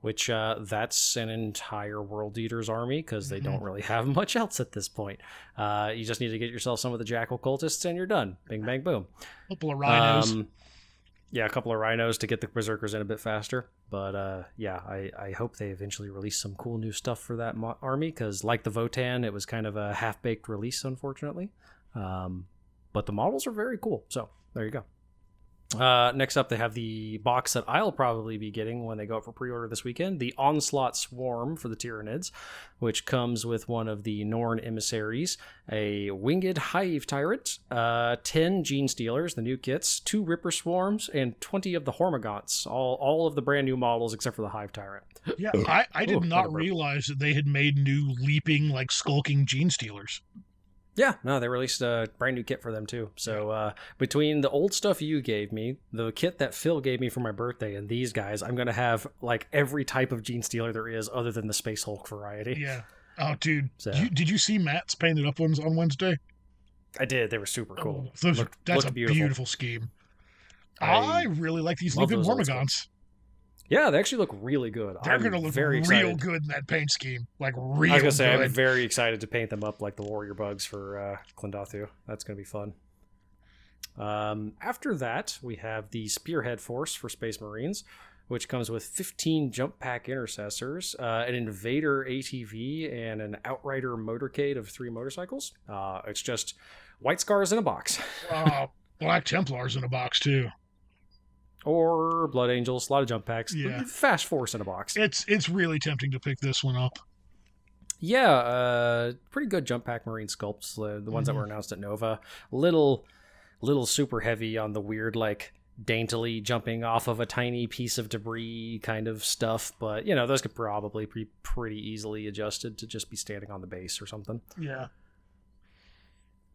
which uh, that's an entire World Eaters army because they Mhm. don't really have much else at this point. Uh, you just need to get yourself some of the Jackal cultists and you're done. Bing, bang, boom. a couple of rhinos. Um, yeah, a couple of rhinos to get the berserkers in a bit faster. But uh, yeah, I, I hope they eventually release some cool new stuff for that mo- army because, like the Votann, it was kind of a half baked release, unfortunately. Um, but the models are very cool. So there you go. Uh, next up, they have the box that I'll probably be getting when they go up for pre-order this weekend, the Onslaught Swarm for the Tyranids, which comes with one of the Norn emissaries, a Winged Hive Tyrant, uh, 10 Gene Stealers, the new kits, two Ripper Swarms, and 20 of the Hormagaunts, all, all of the brand new models except for the Hive Tyrant. yeah, I, I did Ooh, not realize that they had made new leaping, like skulking gene stealers. Yeah, no, they released a brand new kit for them too. So uh, between the old stuff you gave me, the kit that Phil gave me for my birthday, and these guys, I'm gonna have like every type of Gene Stealer there is, other than the Space Hulk variety. Yeah. Oh, dude, So- you, did you see Matt's painted up ones on Wednesday? I did. They were super cool. Oh, those Looked- that's looked a beautiful. beautiful, scheme. I I, really like these love leaping those old Hormagaunts. Yeah, they actually look really good. They're I'm gonna look very real excited. good in that paint scheme. Like real. I was gonna say good. I'm very excited to paint them up like the warrior bugs for uh, Klendathu. That's gonna be fun. Um, after that, we have the Spearhead Force for Space Marines, which comes with 15 jump pack intercessors, uh, an Invader ATV, and an Outrider motorcade of three motorcycles. Uh, it's just white scars in a box, uh, Black Templars in a box too. Or Blood Angels, a lot of jump packs, Yeah. Fast Force in a box. It's it's really tempting to pick this one up. Yeah, uh, pretty good jump pack marine sculpts. The, the ones that Mhm. were announced at Nova, little, little super heavy on the weird like daintily jumping off of a tiny piece of debris kind of stuff. But you know, those could probably be pretty easily adjusted to just be standing on the base or something. Yeah.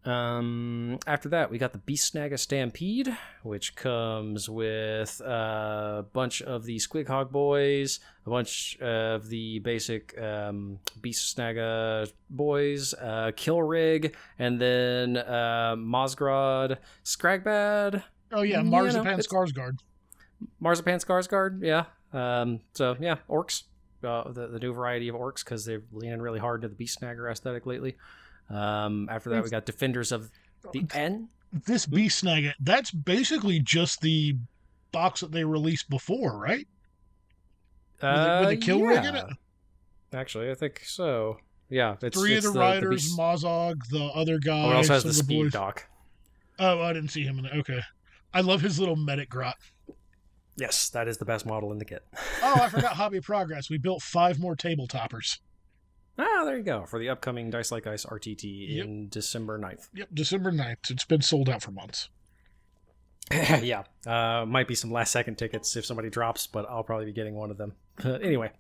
Um, after that, we got the Beast Snagga Stampede, which comes with a bunch of the Squig Hog boys, a bunch of the basic um, Beast Snagga boys, uh, Kill Rig, and then uh, Mozrog, Skragbad, Oh yeah, Mm, you Marzipan know, Skarsgård. Marzipan Skarsgård, yeah. Um, so yeah, orcs, uh, the the new variety of orcs because they're leaning really hard to the Beast Snagga aesthetic lately. Um, after that, we got Defenders of the N. This Beast Snag, that's basically just the box that they released before, right? With the- with the kill rig in it? Uh, Actually, I think so. Yeah, it's Three it's of the, the riders, beast- Mozrog, the other guy. Oh, it also has some the speed boys. dock. Oh, I didn't see him in it. Okay. I love his little medic grot. Yes, that is the best model in the kit. Oh, I forgot Hobby Progress. We built five more table toppers. Ah, there you go for the upcoming Dice Like Ice RTT Yep. in December 9th. Yep, December 9th. It's been sold out for months. yeah, uh, might be some last second tickets if somebody drops, but I'll probably be getting one of them. But anyway,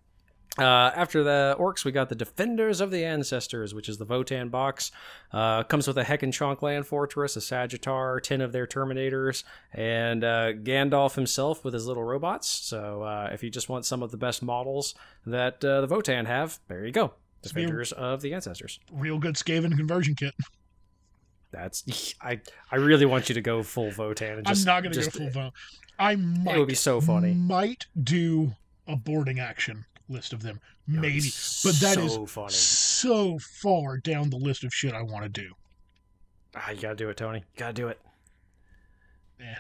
uh, after the orcs, we got the Defenders of the Ancestors, which is the Votann box. Uh, comes with a Heckin Chonk Land Fortress, a Sagittar, 10 of their Terminators, and uh, Gandalf himself with his little robots. So uh, if you just want some of the best models that uh, the Votann have, there you go. Defenders of the Ancestors. Real good Skaven conversion kit. That's I. I really want you to go full Votann. And just, I'm not going to go full Votann. I might. It would be so funny. Might do a boarding action list of them. It would be Maybe. But that is so funny. so far down the list of shit I want to do. Ah, you gotta do it, Tony. You gotta do it. Yeah.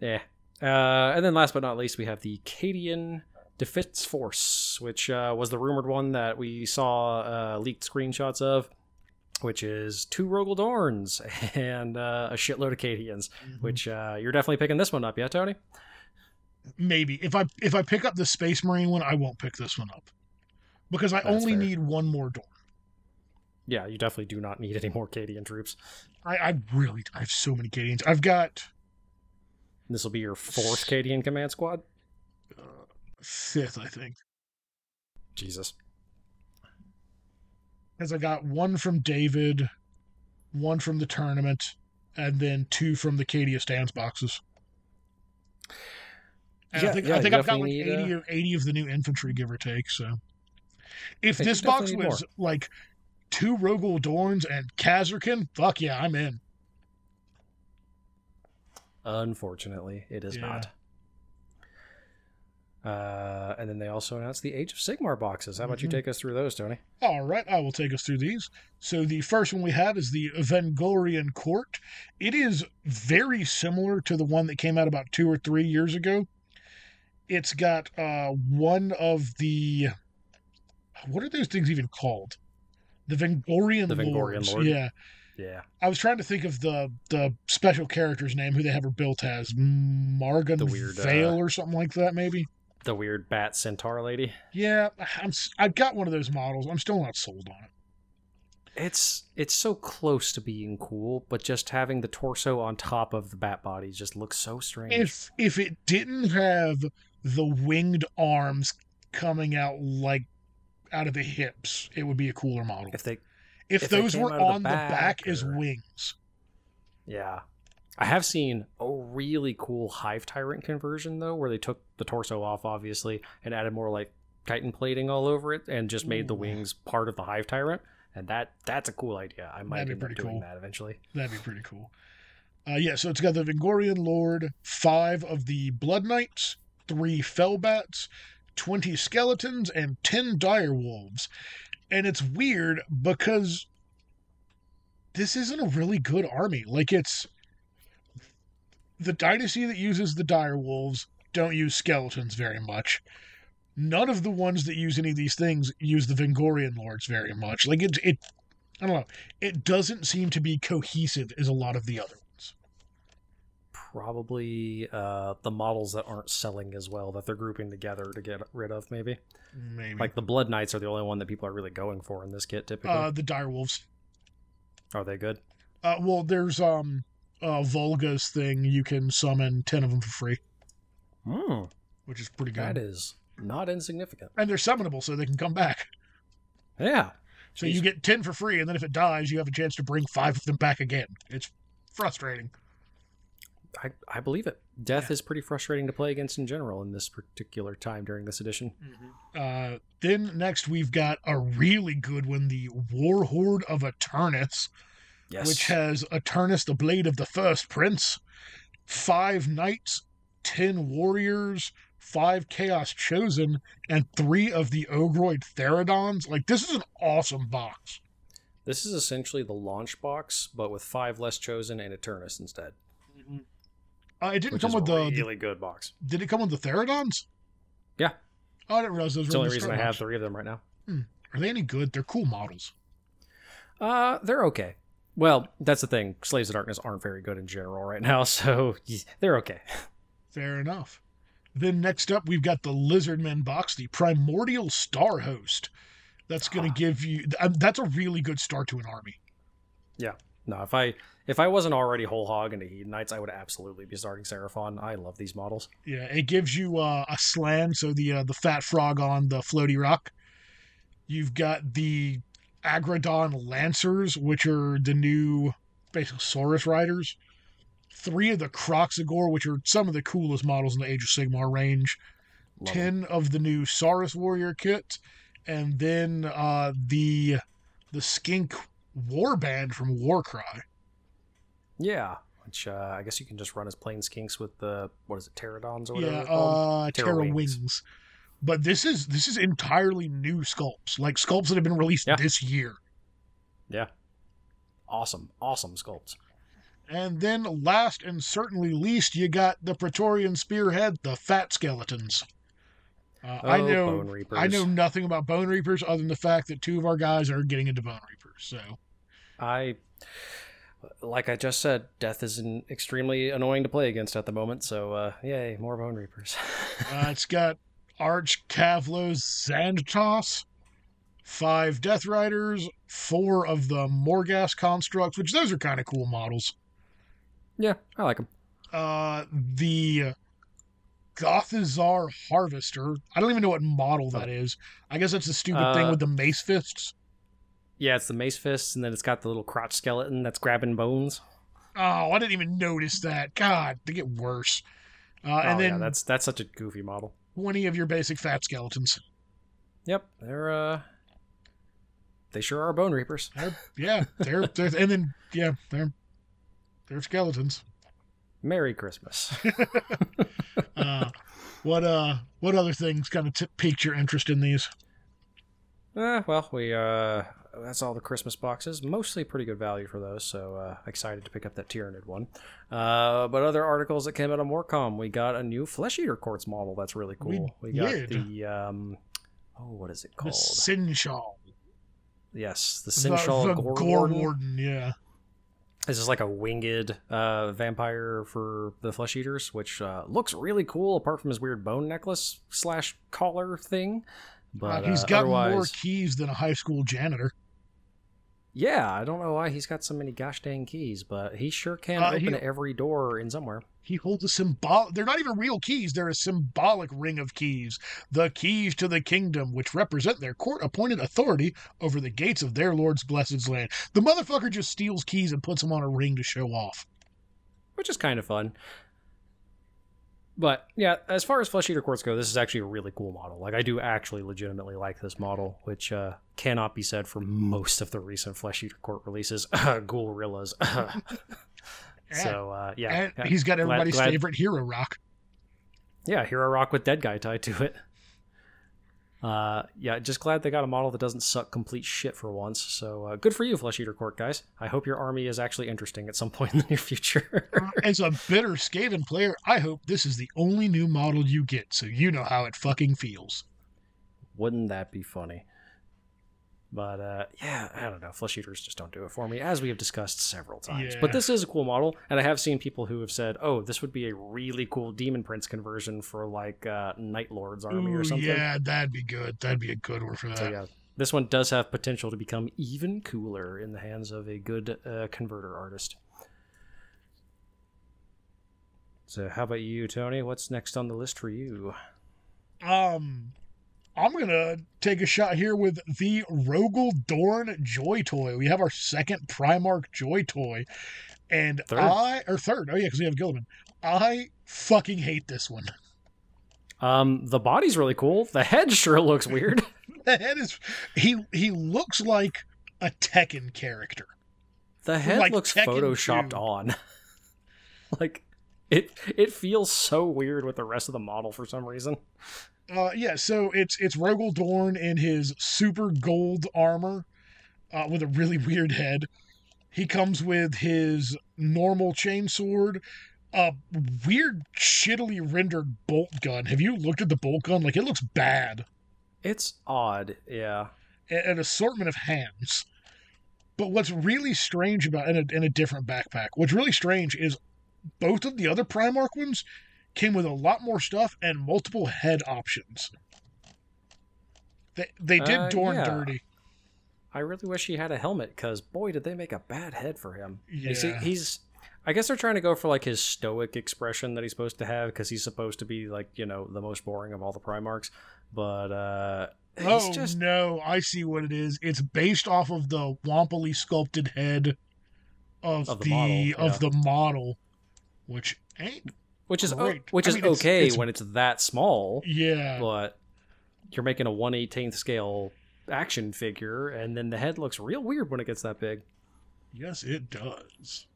Yeah. Uh, and then last but not least, we have the Cadian Defense Force, which uh, was the rumored one that we saw uh, leaked screenshots of, which is two Rogal Dorns and uh, a shitload of Cadians. Mm-hmm. Which uh, you're definitely picking this one up, yeah, Tony? Maybe if I if I pick up the Space Marine one, I won't pick this one up because I That's only fair. need one more door. Yeah, you definitely do not need any more Cadian troops. I, I really I have so many Cadians. I've got This will be your fourth Cadian command squad. Fifth, I think, Jesus. because I got one from David, one from the tournament, and then two from the Cadia stands boxes. And Yeah, I think yeah, I think I've got like definitely need, 80, of, 80 of the new infantry, give or take. So, if this box was like two Rogal Dorns and Kasrkin, fuck yeah, I'm in. Unfortunately, it is Yeah. not. Uh, and then they also announced the Age of Sigmar boxes. How about you Mhm. take us through those, Tony? All right, I will take us through these. So the first one we have is the Vengorian Court. It is very similar to the one that came out about two or three years ago. It's got uh, one of the what are those things even called? The Vengorian The Vengorian Lords. Lord? Yeah, Yeah, I was trying to think of the the special character's name who they have her built as Margan The weird, Vale uh, or something like that, maybe. The weird bat centaur lady. Yeah, I'm. I've got one of those models. I'm still not sold on it. It's it's so close to being cool, but just having the torso on top of the bat body just looks so strange. if if it didn't have the winged arms coming out like out of the hips, it would be a cooler model. if they If, if those came were of the on the back, back as wings, Yeah. I have seen a really cool Hive Tyrant conversion, though, where they took the torso off, obviously, and added more like chitin plating all over it and just made the wings part of the Hive Tyrant. And that that's a cool idea. I might That'd be up pretty doing cool. that eventually. that'd be pretty cool. Uh, yeah, so it's got the Vengorian Lord, five of the Blood Knights, three Fellbats, twenty skeletons, and ten dire wolves. And it's weird because this isn't a really good army. Like it's the dynasty that uses the dire wolves don't use skeletons very much. None of the ones that use any of these things use the Vengorian lords very much. Like it, it, I don't know. It doesn't seem to be cohesive as a lot of the other ones. Probably uh, the models that aren't selling as well that they're grouping together to get rid of, maybe. Maybe Like the Blood Knights are the only one that people are really going for in this kit, typically. uh, the dire wolves. are they good? Uh, well, there's um, uh, Volga's thing. You can summon ten of them for free, Hmm. which is pretty good. That is not insignificant. and they're summonable, so they can come back. Yeah. So you get 10 for free, and then if it dies, you have a chance to bring five of them back again. It's frustrating. I, I believe it. Death is pretty frustrating to play against in general in this particular time during this edition. Uh, then next, we've got a really good one the War Horde of Eternus, Yes. which has Eternus, the Blade of the First Prince, five knights, 10 warriors, five Chaos Chosen, and three of the Ogroid Therodons. Like, this is an awesome box. this is essentially the launch box, but with five less chosen and Eternus instead. Uh, it didn't Which come with a the, really good box. Did it come with the Therodons? Yeah. Oh, I didn't realize those It's were the only reason I have three of them right now. Are they any good? They're cool models. Uh, they're okay. Well, that's the thing. Slaves of Darkness aren't very good in general right now, so they're okay. Fair enough. Then next up, we've got the Lizardmen box, the Primordial Star Host. That's going to Ah. give you. um, That's a really good start to an army. Yeah. No, if I if I wasn't already whole hog into Heathen Knights, I would absolutely be starting Seraphon. I love these models. Yeah, it gives you uh, a Slann, so the uh, the fat frog on the floaty rock. You've got the Agradon Lancers, which are the new basically Saurus riders. Three of the Kroxigor, which are some of the coolest models in the Age of Sigmar range. Love 'em. 10 of the new Saurus Warrior kit, and then uh, the the Skink Warband from Warcry. Yeah, which uh, I guess you can just run as plain skinks with the what is it, pterodons or whatever. Yeah, uh, Terra Wings. But this is this is entirely new sculpts, like sculpts that have been released Yeah. this year. yeah, awesome, awesome sculpts. And then last and certainly least, you got the Praetorian Spearhead, the Fat Skeletons. Uh, I Oh, know Bone Reapers. I know nothing about Bone Reapers other than the fact that two of our guys are getting into Bone Reapers. So I, like I just said, death is an extremely annoying to play against at the moment. So, uh, yay, more Bone Reapers. Uh, it's got Arch Kavalos Zandtos, five Death Riders, four of the Morghast constructs, which those are kind of cool models. Yeah, I like them. Uh, the Gothizzar Harvester. I don't even know what model that is. I guess that's the stupid thing Uh, with the mace fists. Yeah, it's the mace fists, and then it's got the little crotch skeleton that's grabbing bones. Oh, I didn't even notice that. God, they get worse. Uh, oh, and then yeah, that's that's such a goofy model. 20 of your basic fat skeletons. Yep, they're uh, they sure are bone reapers. They're, yeah, they're, they're and then yeah, they're they're skeletons. Merry Christmas. Uh, what uh, what other things kind of t- piqued your interest in these? Uh, well, we uh, that's all the Christmas boxes. Mostly pretty good value for those. So uh, excited to pick up that Tyranid one. Uh, but other articles that came out of Warcom, we got a new Flesh Eater Courts model. That's really cool. We got did. the um, oh, what is it The called? Sinshal. yes, the The, Sinshal the Gore, Gore Warden. Warden, yeah. This is like a winged uh, vampire for the flesh eaters, which uh, looks really cool. Apart from his weird bone necklace slash collar thing, but Uh, he's uh, got more keys than a high school janitor. Yeah, I don't know why he's got so many gosh dang keys, but he sure can Uh, open he- every door in somewhere. He holds a symbol. They're not even real keys. They're a symbolic ring of keys. The keys to the kingdom, which represent their court-appointed authority over the gates of their lord's blessed land. The motherfucker just steals keys and puts them on a ring to show off. which is kind of fun. But yeah, as far as flesh eater courts go, this is actually a really cool model. Like I do actually legitimately like this model, which uh, cannot be said for most of the recent flesh eater courts releases. Ghoulrillas. so uh, yeah, he's got everybody's glad- favorite hero rock. Yeah, Hero Rock with Dead Guy tied to it. Uh, yeah, just glad they got a model that doesn't suck complete shit for once. So uh, good for you, Flesh Eater Court guys. I hope your army is actually interesting at some point in the near future. As a bitter Skaven player, I hope this is the only new model you get, so you know how it fucking feels. Wouldn't that be funny? But uh, yeah, I don't know. Flesh eaters just don't do it for me, as we have discussed several times. Yeah. But this is a cool model, and I have seen people who have said, "Oh, this would be a really cool Demon Prince conversion for like uh, Night Lord's army or something." Yeah, that'd be good. That'd be a good one for that. So yeah, this one does have potential to become even cooler in the hands of a good uh, converter artist. So, how about you, Tony? What's next on the list for you? Um, I'm gonna take a shot here with the Rogal Dorn Joy Toy. We have our second Primarch Joy Toy, and Third. I or third. Oh yeah, because we have Guilliman. I fucking hate this one. Um, the body's really cool. The head sure looks weird. The head is he he looks like a Tekken character. The head Like looks Tekken photoshopped 2. on. like it it feels so weird with the rest of the model for some reason. Uh, yeah, so it's it's Rogal Dorn in his super gold armor, uh, with a really weird head. He comes with his normal chainsword, a weird shittily rendered bolt gun. Have you looked at the bolt gun? Like it looks bad. It's odd, yeah. An assortment of hands. But what's really strange about in a, in a different backpack, what's really strange is both of the other Primarch ones came with a lot more stuff and multiple head options. They they did Uh, Dorn yeah. dirty. I really wish he had a helmet because boy, did they make a bad head for him. You see, Yeah. he's. I guess they're trying to go for like his stoic expression that he's supposed to have because he's supposed to be like you know the most boring of all the Primarchs, but uh, he's Oh just no, I see what it is. It's based off of the wompily sculpted head of, Of the the, model, yeah. of the model, which ain't which is o- which I is mean, it's- okay it's- when it's that small, yeah. but you're making a 118th scale action figure, and then the head looks real weird when it gets that big. Yes, it does.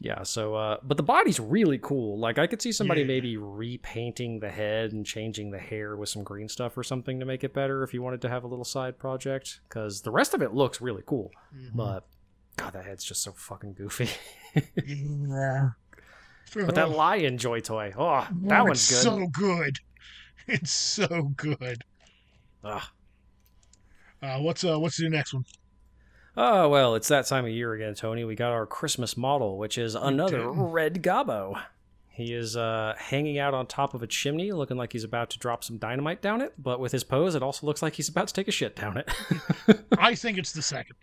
Yeah, so uh but the body's really cool. Like I could see somebody Yeah. maybe repainting the head and changing the hair with some green stuff or something to make it better if you wanted to have a little side project cuz the rest of it looks really cool. Mhm. But god, that head's just so fucking goofy. yeah. But that Oh, lion joy toy. Oh, oh, that one's good. so good. It's so good. Ugh. Uh, what's uh what's the next one? Oh, well, it's that time of year again, Tony. We got our Christmas model, which is another red gobbo. He is uh, hanging out on top of a chimney, looking like he's about to drop some dynamite down it. But with his pose, it also looks like he's about to take a shit down it. I think it's the second.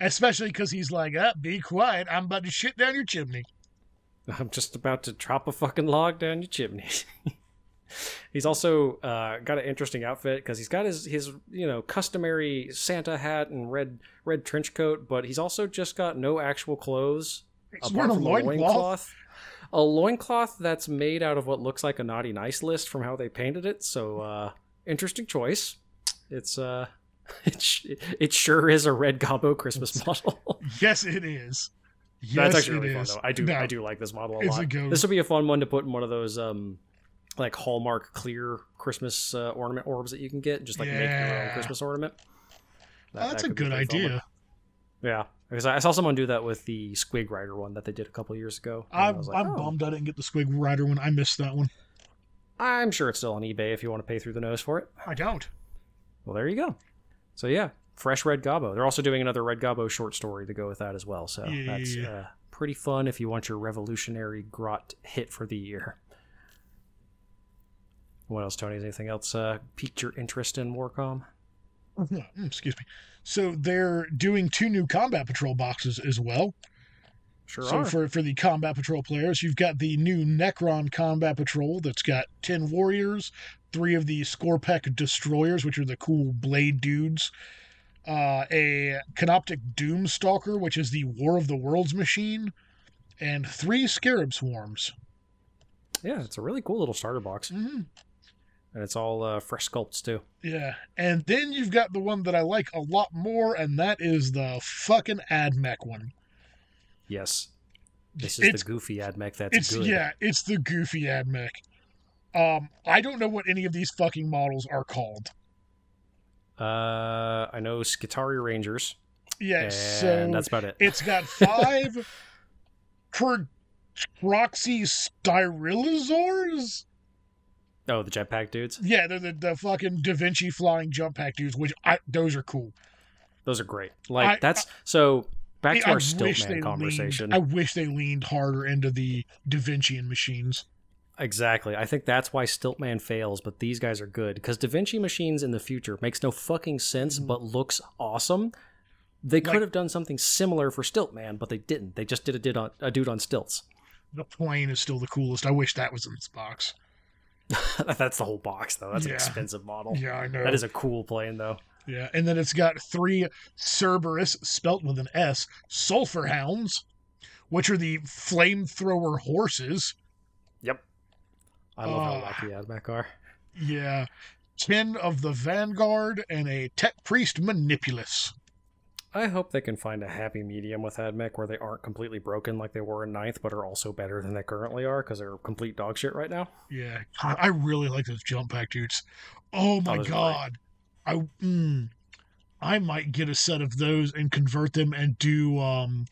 Especially because he's like, ah, be quiet. I'm about to shit down your chimney. I'm just about to drop a fucking log down your chimney. he's also uh, got an interesting outfit because he's got his his you know customary Santa hat and red red trench coat, but he's also just got no actual clothes He's apart a from loincloth. loincloth. A loincloth that's made out of what looks like a naughty nice list from how they painted it. So uh, interesting choice. It's uh, it, sh- it sure is a red Gobbo Christmas model. Yes, it is. Yes, That's actually really fun though. I do No, I do like this model a it's a lot. This would be a fun one to put in one of those um like Hallmark clear Christmas uh, ornament orbs that you can get. Just like make your own Christmas ornament. That- Oh, that's that a good pretty fun one. idea. Yeah, because I saw someone do that with the Squig Rider one that they did a couple years ago. I'm, like, I'm oh, bummed I didn't get the Squig Rider one. I missed that one. I'm sure it's still on eBay if you want to pay through the nose for it. I don't. Well, there you go. So yeah, fresh Red Gobbo. They're also doing another Red Gobbo short story to go with that as well. So Yeah, that's. Uh, pretty fun if you want your revolutionary grot hit for the year. What else, Tony? Is anything else uh, piqued your interest in Warcom? Yeah, mm, excuse me. So they're doing two new Combat Patrol boxes as well. Sure so are. for for the Combat Patrol players, you've got the new Necron Combat Patrol that's got ten warriors, three of the Skorpekh destroyers, which are the cool blade dudes, uh, a Canoptek Doomstalker, which is the War of the Worlds machine, and three Scarab Swarms. yeah, it's a really cool little starter box, hmm and it's all uh, fresh sculpts too. Yeah, and then you've got the one that I like a lot more, and that is the fucking AdMech one. Yes, this is It's- the goofy AdMech. That's It's good. yeah, it's the goofy AdMech. Um, I don't know what any of these fucking models are called. Uh, I know Skitarii Rangers, Yes, and so that's about it. it's got five Pteraxii Sterylizors. Oh, the jetpack dudes. Yeah, they're the, the fucking Da Vinci flying jump pack dudes, which I those are cool. Those are great. Like I- that's so. Back to I our Stiltman conversation. Leaned, I wish they leaned harder into the Da Vincian machines. Exactly. I think that's why Stiltman fails, but these guys are good because Da Vinci machines in the future makes no fucking sense, but looks awesome. They could Mm-hmm. Like- have done something similar for Stiltman, but they didn't. They just did a, did on, a dude on stilts. The plane is still the coolest. I wish that was in this box. that's the whole box, though. That's an expensive model. Yeah, I know. That is a cool plane, though. Yeah, and then it's got three Serberys, spelt with an S, sulfur hounds, which are the flamethrower horses. I love how Ah. wacky Admech are. Yeah, ten of the Vanguard and a Tech Priest Manipulus. I hope they can find a happy medium with Admech where they aren't completely broken like they were in ninth, but are also better than they currently are because they're complete dog shit right now. Yeah, I really like those jump pack dudes. Oh my those are great. God, I mm, I might get a set of those and convert them and do um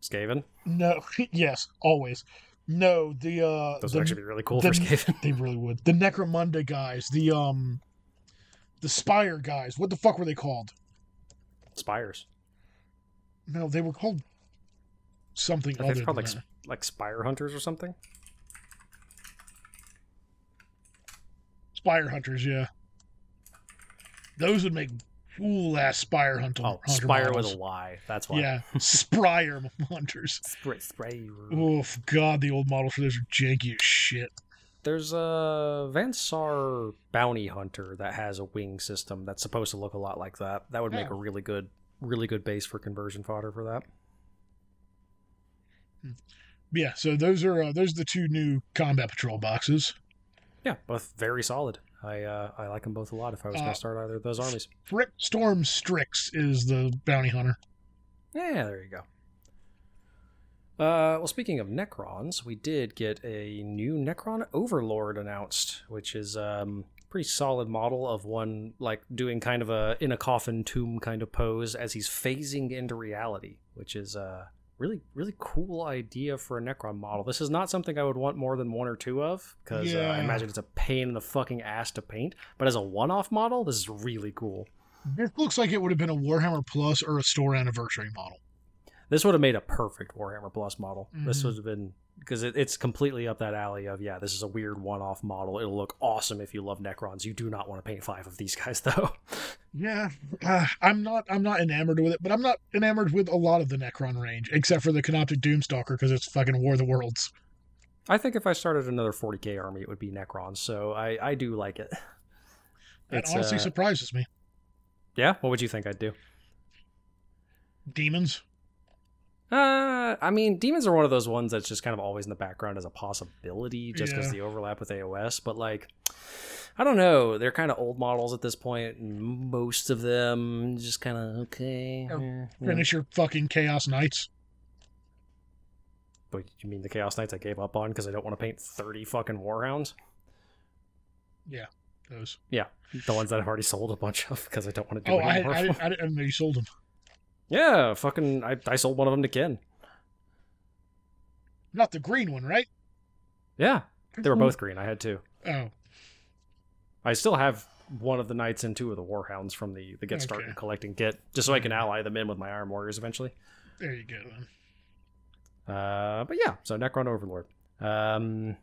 Skaven. no yes always no the uh Those the, would actually be really cool the- for Skaven. They really would. The Necromunda guys, the um the Spire guys, what the fuck were they called? Spires. No, they were called something I other called than like that. like Spyre Hunters or something. Spyre Hunters, yeah. Those would make cool ass Spyre Hunter. Oh, hunter Spire models. with a Y. That's why. Yeah, Sprire Hunters. Spray, spray. Oof, God, the old models for those are janky as shit. There's a Van Saar bounty hunter that has a wing system that's supposed to look a lot like that. That would make Oh. a really good, really good base for conversion fodder for that. Yeah, so those are uh, those are the two new Combat Patrol boxes. Yeah, both very solid. I uh, I like them both a lot. If I was Uh, going to start either of those armies, Frick Storm Strix is the bounty hunter. yeah, there you go. Uh, well, speaking of Necrons, we did get a new Necron Overlord announced, which is um pretty solid model of one like doing kind of a in a coffin tomb kind of pose as he's phasing into reality, which is uh really really cool idea for a Necron model. This is not something I would want more than one or two of because uh, I imagine it's a pain in the fucking ass to paint. But as a one-off model, this is really cool. This looks like it would have been a Warhammer Plus or a store anniversary model. This would have made a perfect Warhammer Plus model. This Mhm. would have been because it, it's completely up that alley of yeah, this is a weird one-off model. It'll look awesome if you love Necrons. You do not want to paint five of these guys though. Yeah, uh, I'm not. I'm not enamored with it, but I'm not enamored with a lot of the Necron range, except for the Canoptek Doomstalker because it's fucking War of the Worlds. I think if I started another 40k army, it would be Necrons. So I I do like it. That It's, honestly uh, surprises me. Yeah, what would you think I'd do? Demons. Uh, I mean, demons are one of those ones that's just kind of always in the background as a possibility, just because Yeah. the overlap with AOS. But like, I don't know. They're kind of old models at this point, and most of them just kind of okay. Oh, yeah. Finish your fucking Chaos Knights. But you mean the Chaos Knights I gave up on because I don't want to paint thirty fucking Warhounds? Yeah, those. Yeah, the ones that I've already sold a bunch of because I don't want to do Oh, I. I, didn't, I didn't know you sold them. Yeah, fucking, I, I sold one of them to Ken. Not the green one, right? Yeah, they were both green. I had two. Oh, I still have one of the knights and two of the warhounds from the the get Okay. started collecting kit, just so I can ally them in with my Iron Warriors eventually. there you go. Then. Uh, but yeah, so Necron Overlord. Um,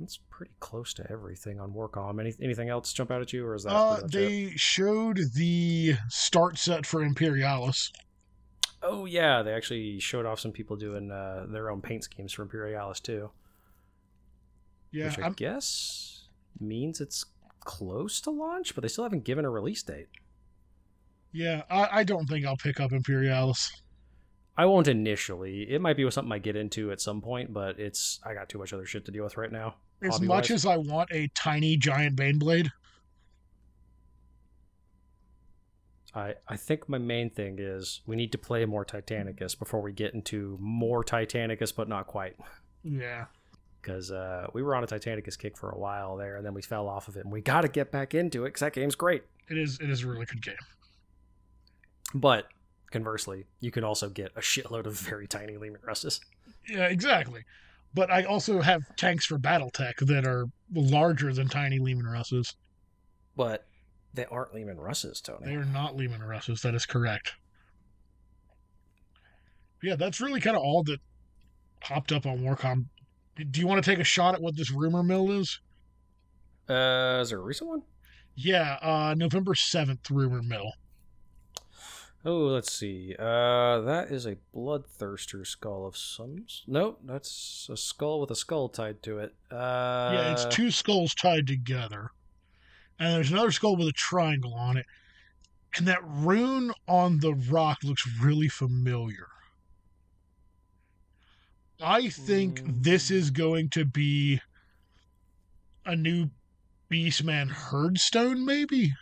that's pretty close to everything on Warcom. Any, anything else jump out at you, or is that Uh, much it? they showed the start set for Imperialis. Oh yeah, they actually showed off some people doing uh, their own paint schemes for Imperialis too, Yeah, which I I'm, guess means it's close to launch, but they still haven't given a release date. yeah. I, I don't think I'll pick up Imperialis. I won't initially. It might be with something I get into at some point, but it's I got too much other shit to deal with right now. As much as I want a tiny giant Baneblade, I I think my main thing is we need to play more Titanicus before we get into more Titanicus, but not quite. yeah. Because uh, we were on a Titanicus kick for a while there, and then we fell off of it, and we got to get back into it because that game's great. It is it is a really good game. But conversely, you can also get a shitload of very tiny Leman Russes. Yeah, exactly. But I also have tanks for BattleTech that are larger than tiny Leman Russes. But they aren't Leman Russes, Tony. They are not Leman Russes. That is correct. Yeah, that's really kind of all that popped up on Warcom. Do you want to take a shot at what this rumor mill is? Uh, is there a recent one? Yeah, uh, November 7th, rumor mill. Oh, let's see. Uh, that is a bloodthirster skull of some. Nope, that's a skull with a skull tied to it. Uh, yeah, it's two skulls tied together. And there's another skull with a triangle on it. And that rune on the rock looks really familiar. I think this is going to be a new Beastman Herdstone, maybe?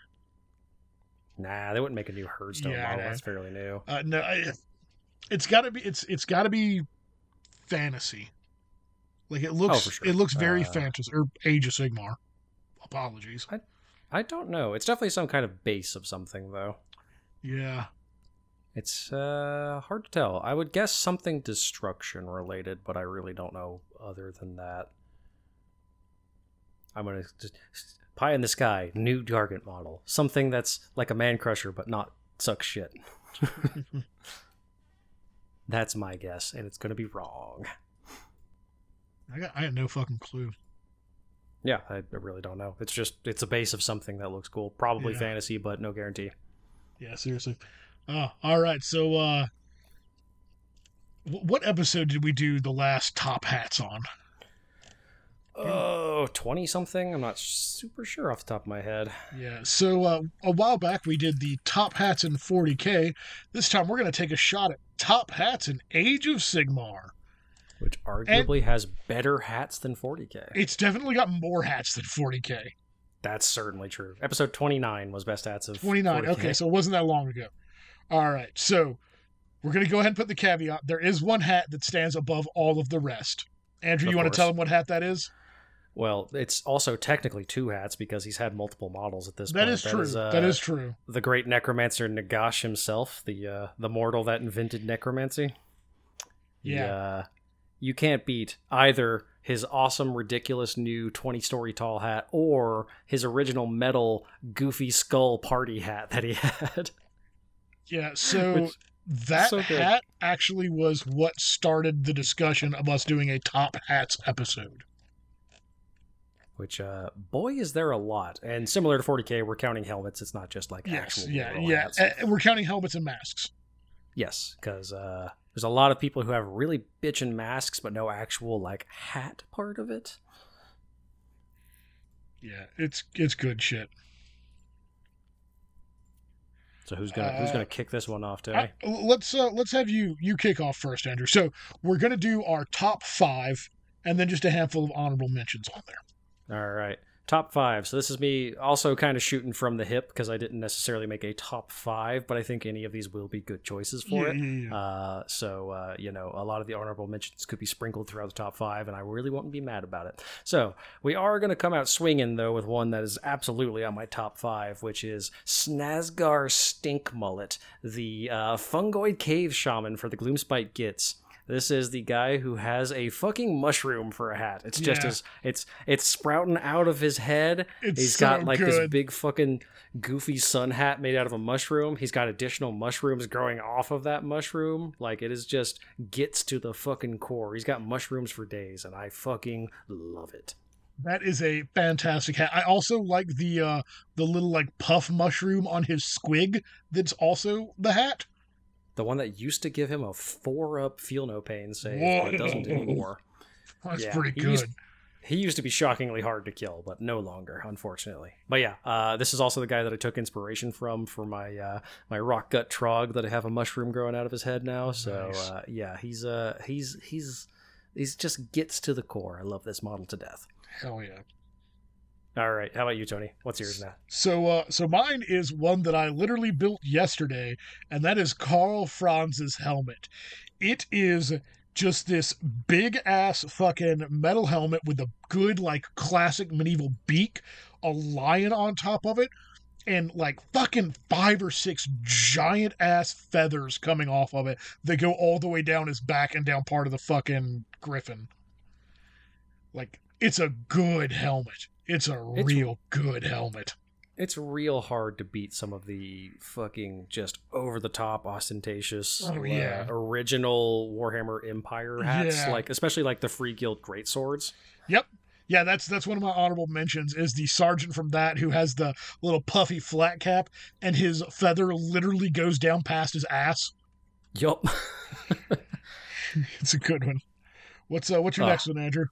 Nah, they wouldn't make a new Herdstone Yeah, model. That's fairly new. Uh, no, I, it's got to be. It's it's got to be fantasy. Like it looks, Oh, sure. it looks very Uh, fantasy or Age of Sigmar. Apologies. I don't know. It's definitely some kind of base of something, though. Yeah, It's uh, hard to tell. I would guess something destruction related, but I really don't know other than that. I'm gonna just pie in the sky, new target model, something that's like a man crusher but not suck shit. that's my guess, and it's gonna be wrong. I got. I had no fucking clue. Yeah, I, I really don't know. It's just it's a base of something that looks cool, probably Yeah. fantasy, but no guarantee. Yeah, seriously. Oh, all right. So, uh, what episode did we do the last top hats on? Oh, 20 something? I'm not super sure off the top of my head. Yeah. So uh, a while back we did the top hats in 40k. This time we're going to take a shot at top hats in Age of Sigmar. Which arguably has better hats than 40k. It's definitely got more hats than 40k. That's certainly true. Episode 29 was best hats of 29. 40K. Okay, so it wasn't that long ago. All right. So we're going to go ahead and put the caveat. There is one hat that stands above all of the rest. Andrew, Of you want course. to tell them what hat that is? Well, it's also technically two hats because he's had multiple models at this That point. is true. uh, that is true. the great necromancer Nagash himself, the uh, the mortal that invented necromancy. Yeah. uh, you can't beat either his awesome, ridiculous new 20 story tall hat or his original metal, goofy skull party hat that he had. Yeah. So Which- that So hat actually was what started the discussion of us doing a top hats episode. Which, uh, boy, is there a lot. And similar to 40k, we're counting helmets. It's not just like Yes, actual yeah, yeah. Uh, we're counting helmets and masks. Yes, because uh, there's a lot of people who have really bitchin' masks, but no actual like hat part of it. Yeah, it's it's good shit. So who's gonna who's Uh, gonna kick this one off, today? I- let's uh, let's have you you kick off first, Andrew. So we're gonna do our top five, and then just a handful of honorable mentions on there. All right. Top five. So this is me also kind of shooting from the hip because I didn't necessarily make a top five, but I think any of these will be good choices for yeah, it. yeah, yeah. Uh, so uh, you know, a lot of the honorable mentions could be sprinkled throughout the top five, and I really won't be mad about it. So we are going to come out swinging though with one that is absolutely on my top five, which is Snazgar Stink Mullet, the uh, fungoid cave shaman for the Gloomspite Gits. This is the guy who has a fucking mushroom for a hat. It's just Yeah. his it's it's sprouting out of his head. It's He's so got like this big fucking goofy sun hat made out of a mushroom. He's got additional mushrooms growing off of that mushroom. Like it is just gets to the fucking core. He's got mushrooms for days, and I fucking love it. That is a fantastic hat. I also like the uh the little like puff mushroom on his squig. That's also the hat. The one that used to give him a four up feel no pain save, but doesn't anymore. That's Yeah, pretty he good. used- He used to be shockingly hard to kill, but no longer, unfortunately. But yeah, uh, this is also the guy that I took inspiration from for my uh, my rock gut trog that I have a mushroom growing out of his head now. So Nice. uh, yeah, he's uh he's he's he's just gets to the core. I love this model to death. Hell yeah. All right, how about you, Tony? What's yours now? So uh so mine is one that I literally built yesterday, and that is Karl Franz's helmet. It is just this big ass fucking metal helmet with a good like classic medieval beak, a lion on top of it, and like fucking five or six giant ass feathers coming off of it that go all the way down his back and down part of the fucking griffin. Like it's a good helmet. It's a It's- real good helmet. It's real hard to beat some of the fucking just over the top ostentatious Oh, uh, original Warhammer Empire hats, Yeah. like especially like the Free Guild greatswords. Yep. Yeah, that's that's one of my honorable mentions is the sergeant from that who has the little puffy flat cap and his feather literally goes down past his ass. Yup. It's a good one. What's uh what's your Ah. next one, Andrew?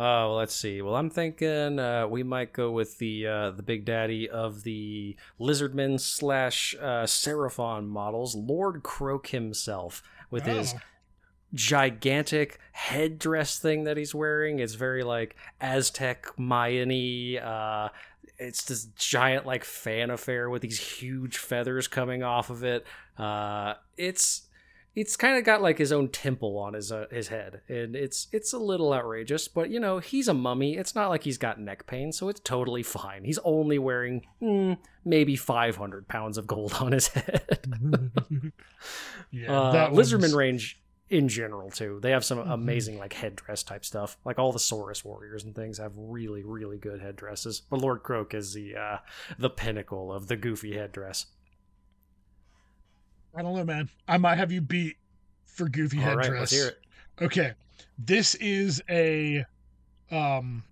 Oh, well, let's see. Well, I'm thinking uh, we might go with the uh, the big daddy of the Lizardman slash uh, Seraphon models, Lord Kroak himself, with his Oh, gigantic headdress thing that he's wearing. It's very like Aztec Mayan uh it's this giant like fan affair with these huge feathers coming off of it. Uh it's it's kind of got like his own temple on his uh, his head and it's it's a little outrageous but you know he's a mummy it's not like he's got neck pain so it's totally fine he's only wearing mm, maybe 500 pounds of gold on his head yeah, uh, that Lizardman range in general too. They have some Mhm. amazing like headdress type stuff. Like all the Saurus warriors and things have really really good headdresses. But Lord Kroak is the uh, the pinnacle of the goofy headdress. I don't know, man. I might have you beat for goofy All right, headdress. let's hear it. Okay. This is a um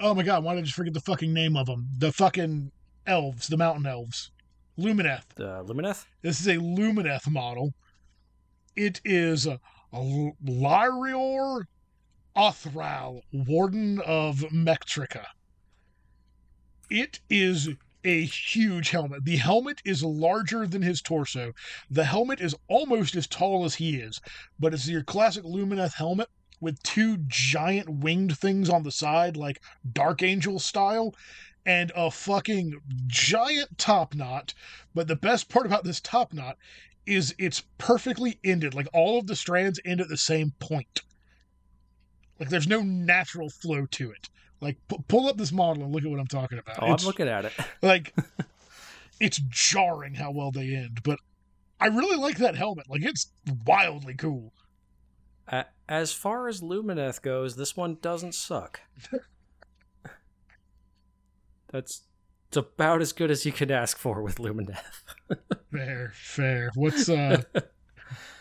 oh my god, why did I just forget the fucking name of them? The fucking elves, the mountain elves. Lumineth. Uh, Lumineth. This is a Lumineth model. It is a, a Lyrior Uthralle, Warden of Ymetrica. It is a huge helmet. The helmet is larger than his torso. The helmet is almost as tall as he is, but it's your classic Lumineth helmet with two giant winged things on the side, like Dark Angel style, and a fucking giant top knot. But the best part about this top knot is it's perfectly ended. Like all of the strands end at the same point. Like there's no natural flow to it. Like pu- pull up this model and look at what I'm talking about. Oh, It's- I'm looking at it. like it's jarring how well they end, but I really like that helmet. Like it's wildly cool. As far as Lumineth goes, this one doesn't suck. That's it's about as good as you can ask for with Lumineth. Fair, fair. What's uh,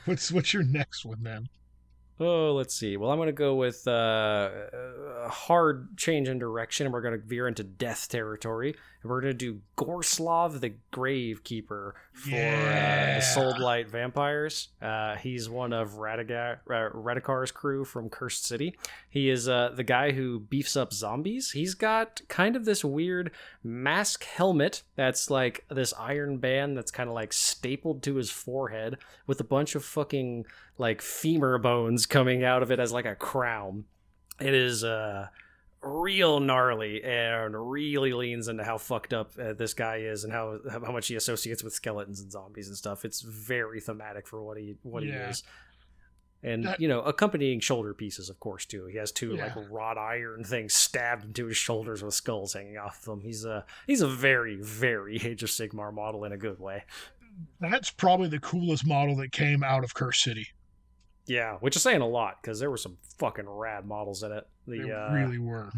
what's what's your next one then? Oh, let's see. Well, I'm going to go with uh, a hard change in direction, and we're going to veer into death territory. And we're going to do Gorslav the Gravekeeper for uh, the Soul Blight vampires. Uh, he's one of Radiga- uh, Radukar's crew from Cursed City. He is uh, the guy who beefs up zombies. He's got kind of this weird mask helmet that's like this iron band that's kind of like stapled to his forehead with a bunch of fucking like femur bones coming out of it as like a crown. It is uh real gnarly and really leans into how fucked up uh, this guy is and how how much he associates with skeletons and zombies and stuff. It's very thematic for what he what he is. And That- you know, accompanying shoulder pieces, of course, too. He has two Yeah. like wrought iron things stabbed into his shoulders with skulls hanging off of them. He's a he's a very very Age of Sigmar model in a good way. That's probably the coolest model that came out of Curse City. Yeah, which is saying a lot because there were some fucking rad models in it. They The uh, really were.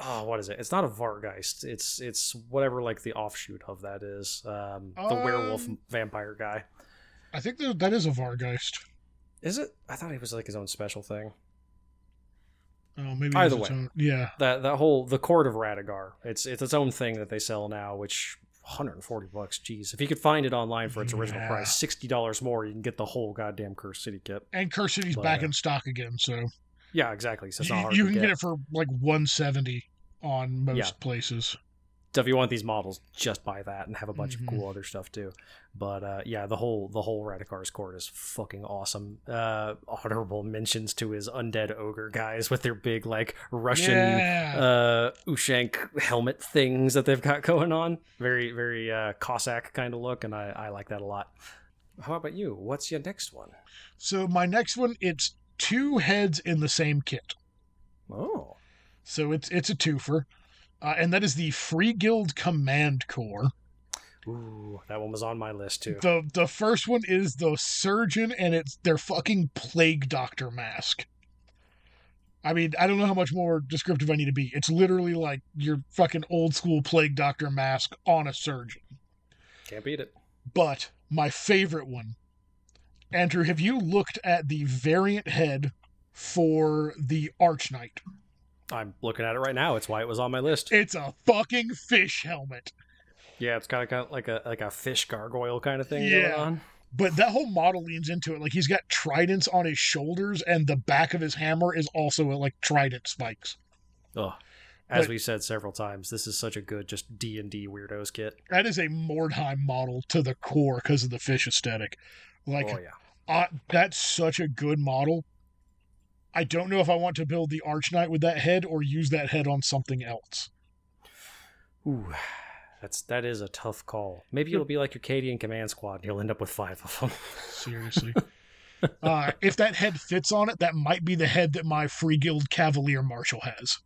oh, what is it? It's not a Vargeist. It's it's whatever like the offshoot of that is. Um, the werewolf Um, vampire guy. I think that, that is a Vargeist. Is it? I thought he was like his own special thing. Oh, maybe Either way. own- Yeah. That that whole the court of Radukar. It's it's its own thing that they sell now, which 140 bucks. Jeez, if you could find it online for its original Yeah. price, sixty dollars more, you can get the whole goddamn Curse City kit. And Curse City's But, back uh, in stock again, so Yeah, exactly. So it's not you, hard you can get. get it for like 170 on most Yeah. places. So if you want these models, just buy that and have a bunch Mhm. of cool other stuff too. But uh, yeah, the whole the whole Radukar's court is fucking awesome. Uh, honorable mentions to his undead ogre guys with their big like Russian yeah. uh, Ushank helmet things that they've got going on. Very very uh, Cossack kind of look, and I, I like that a lot. How about you? What's your next one? so my next one, it's two heads in the same kit. Oh, So it's it's a twofer. Uh, and that is the Free Guild Command Corps. ooh, that one was on my list too. The the first one is the surgeon, and it's their fucking plague doctor mask. I mean, I don't know how much more descriptive I need to be. It's literally like your fucking old school plague doctor mask on a surgeon. Can't beat it. But my favorite one, Andrew, have you looked at the variant head for the Arch Knight? I'm looking at it right now. It's why it was on my list. It's a fucking fish helmet. Yeah, it's kind of, kind of like a like a fish gargoyle kind of thing Yeah. going on. But that whole model leans into it. Like he's got tridents on his shoulders, and the back of his hammer is also like trident spikes. Ugh. As But- we said several times, this is such a good just D and D weirdos kit. That is a Mordheim model to the core because of the fish aesthetic. Like oh yeah, uh, that's such a good model. I don't know if I want to build the Arch Knight with that head or use that head on something else. ooh, that's that is a tough call. Maybe it'll be like your Cadian command squad. and You'll end up with five of them. Seriously. uh, if that head fits on it, that might be the head that my Free Guild Cavalier Marshal has.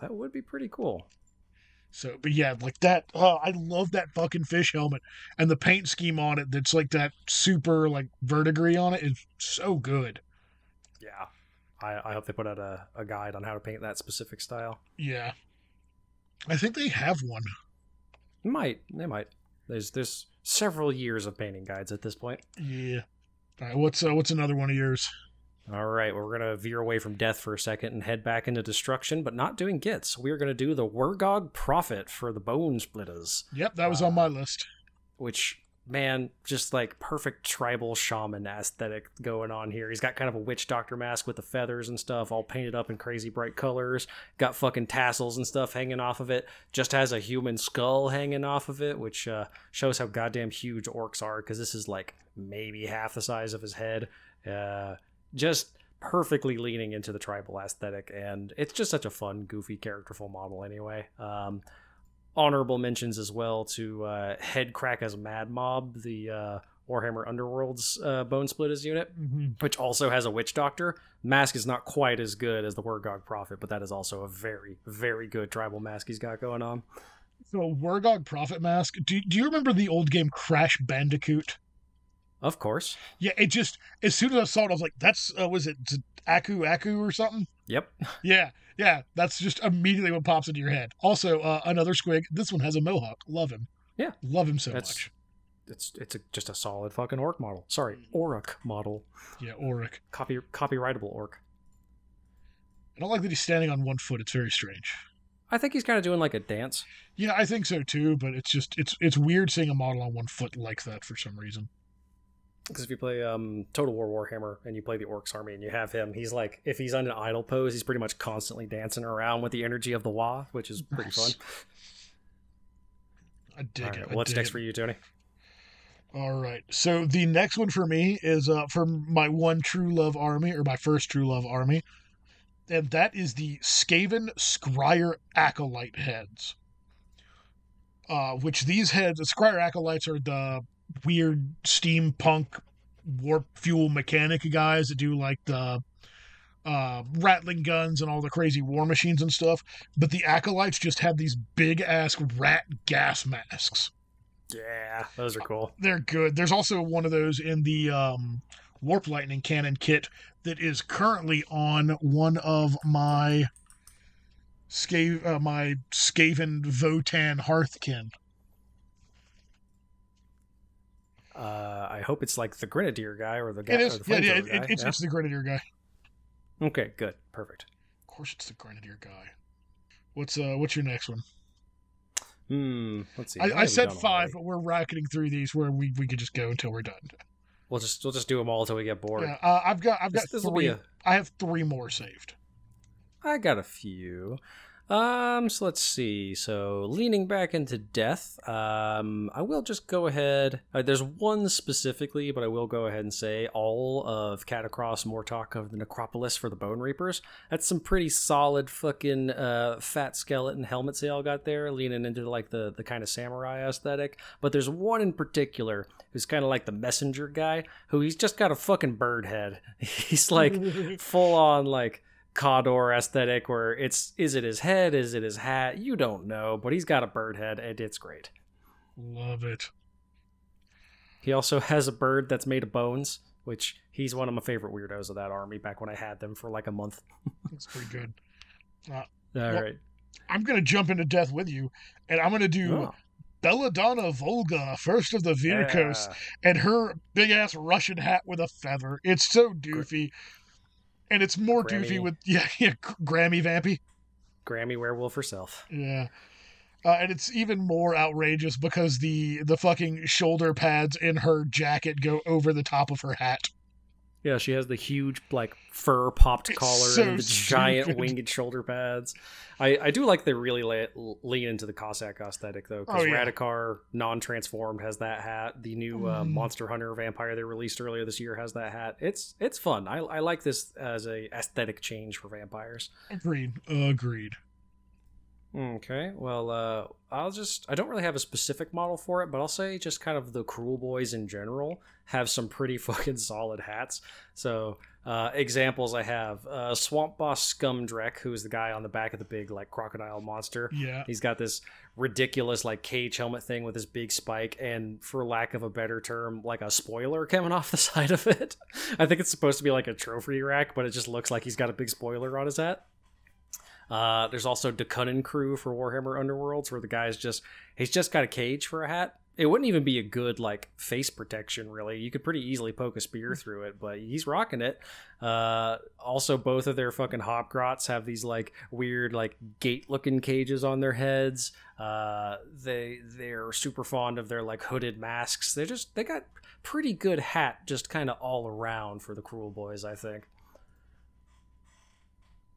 that would be pretty cool. So, but yeah, like that. Oh, I love that fucking fish helmet and the paint scheme on it. That's like that super like verdigris on it is so good. Yeah, I, I hope they put out a, a guide on how to paint that specific style. Yeah, I think they have one. Might they might. There's there's several years of painting guides at this point. Yeah. All right, what's uh, what's another one of yours? All right, well, we're going to veer away from death for a second and head back into destruction, but not doing gits. We're going to do the Wurrgog Prophet for the Bonesplitterz, Yep, that was on my list. which, man, just like perfect tribal shaman aesthetic going on here. He's got kind of a witch doctor mask with the feathers and stuff, all painted up in crazy bright colors. Got fucking tassels and stuff hanging off of it. Just has a human skull hanging off of it, which uh, shows how goddamn huge orcs are, because this is like maybe half the size of his head. Uh, just perfectly leaning into the tribal aesthetic and it's just such a fun goofy characterful model anyway um honorable mentions as well to uh Hedkrakka's Madmob the uh warhammer underworld's uh Bonesplitterz unit Mm-hmm. which also has a witch doctor mask is not quite as good as the Wurrgog prophet but that is also a very very good tribal mask he's got going on So Wurrgog Prophet Mask. Do do you remember the old game Crash Bandicoot? of course Yeah, it just as soon as I saw it, I was like, "That's uh, was it Aku Aku or something?" Yep Yeah, yeah, that's just immediately what pops into your head. Also, uh, another squig. This one has a mohawk. Love him. Yeah. love him so That's- much. it's it's a, just a solid fucking orc model. Sorry, Orc model. Yeah, Auric. Copy copyrightable orc. I don't like that he's standing on one foot. It's very strange. I think he's kind of doing like a dance. Yeah, I think so too, but it's just it's it's weird seeing a model on one foot like that for some reason. Because if you play um, Total War Warhammer and you play the Orcs army and you have him, he's like if he's on an idle pose, he's pretty much constantly dancing around with the energy of the Wa, which is pretty fun. I dig All it. I what's dig next it. for you, Tony? All right. So the next one for me is uh, for my one true love army, or my first true love army, and that is the Skaven Skryre Acolyte heads. Uh, which these heads, the Skryre Acolytes are the weird steampunk warp fuel mechanic guys that do like the uh, rattling guns and all the crazy war machines and stuff. But the Acolytes just have these big ass rat gas masks Yeah, those are cool. they're good. There's also one of those in the um, Warp Lightning Cannon kit that is currently on one of my Scav- uh, my Skaven Votann Hearthkin. Uh, I hope it's like the Grenadier guy or the guy. It is, yeah, yeah, it, guy. it's, yeah? it's the Grenadier guy. Okay, good, perfect. Of course, it's the Grenadier guy. What's uh, what's your next one? Hmm. Let's see. I, what I said five, already? but we're racketing through these where we, we could just go until we're done. We'll just we'll just do them all until we get bored. Yeah, uh, I've got I've got This, this will be three. a. I have three more saved. I got a few. Um, so let's see. So leaning back into death, um, I will just go ahead. Uh, there's one specifically, but I will go ahead and say all of Katakros Mortarch of the Necropolis for the Bone Reapers. That's some pretty solid fucking uh, fat skeleton helmets they all got there, leaning into like the the kind of samurai aesthetic. But there's one in particular who's kind of like the messenger guy, who he's just got a fucking bird head. He's like full on like Cawdor aesthetic where it's is it his head, is it his hat? You don't know, but he's got a bird head and it's great. Love it. He also has a bird that's made of bones, which he's one of my favorite weirdos of that army back when I had them for like a month. That's pretty good. Uh, All right. I'm gonna jump into death with you, and I'm gonna do Oh, Belladamma Volga, first of the Vyrkos, yeah. and her big ass Russian hat with a feather. It's so doofy, and it's more doofy Grammy. with yeah, yeah, Grammy Vampy, Grammy werewolf herself. yeah. Uh, and it's even more outrageous because the the fucking shoulder pads in her jacket go over the top of her hat. Yeah, she has the huge like fur popped It's collar so and the giant winged shoulder pads. I, I do like they really lay, lean into the Cossack aesthetic though, because Oh, yeah. Radukar non-transformed has that hat. The new uh, Mm. Monster Hunter vampire they released earlier this year has that hat. It's it's fun. I, I like this as a aesthetic change for vampires. Agreed. Agreed. Okay, well, uh, I'll just, I don't really have a specific model for it, but I'll say just kind of the Kruleboyz in general have some pretty fucking solid hats. So, uh, examples I have uh, Swamp Boss Skumdrekk, who is the guy on the back of the big, like, crocodile monster. Yeah. He's got this ridiculous, like, cage helmet thing with this big spike, and for lack of a better term, like a spoiler coming off the side of it. I think it's supposed to be like a trophy rack, but it just looks like he's got a big spoiler on his hat. Uh, there's also Dakunin crew for Warhammer Underworlds, where the guy's just he's just got a cage for a hat. It wouldn't even be a good like face protection, really. You could pretty easily poke a spear through it, but he's rocking it. Uh, also, both of their fucking hobgrots have these like weird like gate looking cages on their heads. Uh, they they're super fond of their like hooded masks. They just they got pretty good hat just kind of all around for the Kruleboyz, I think.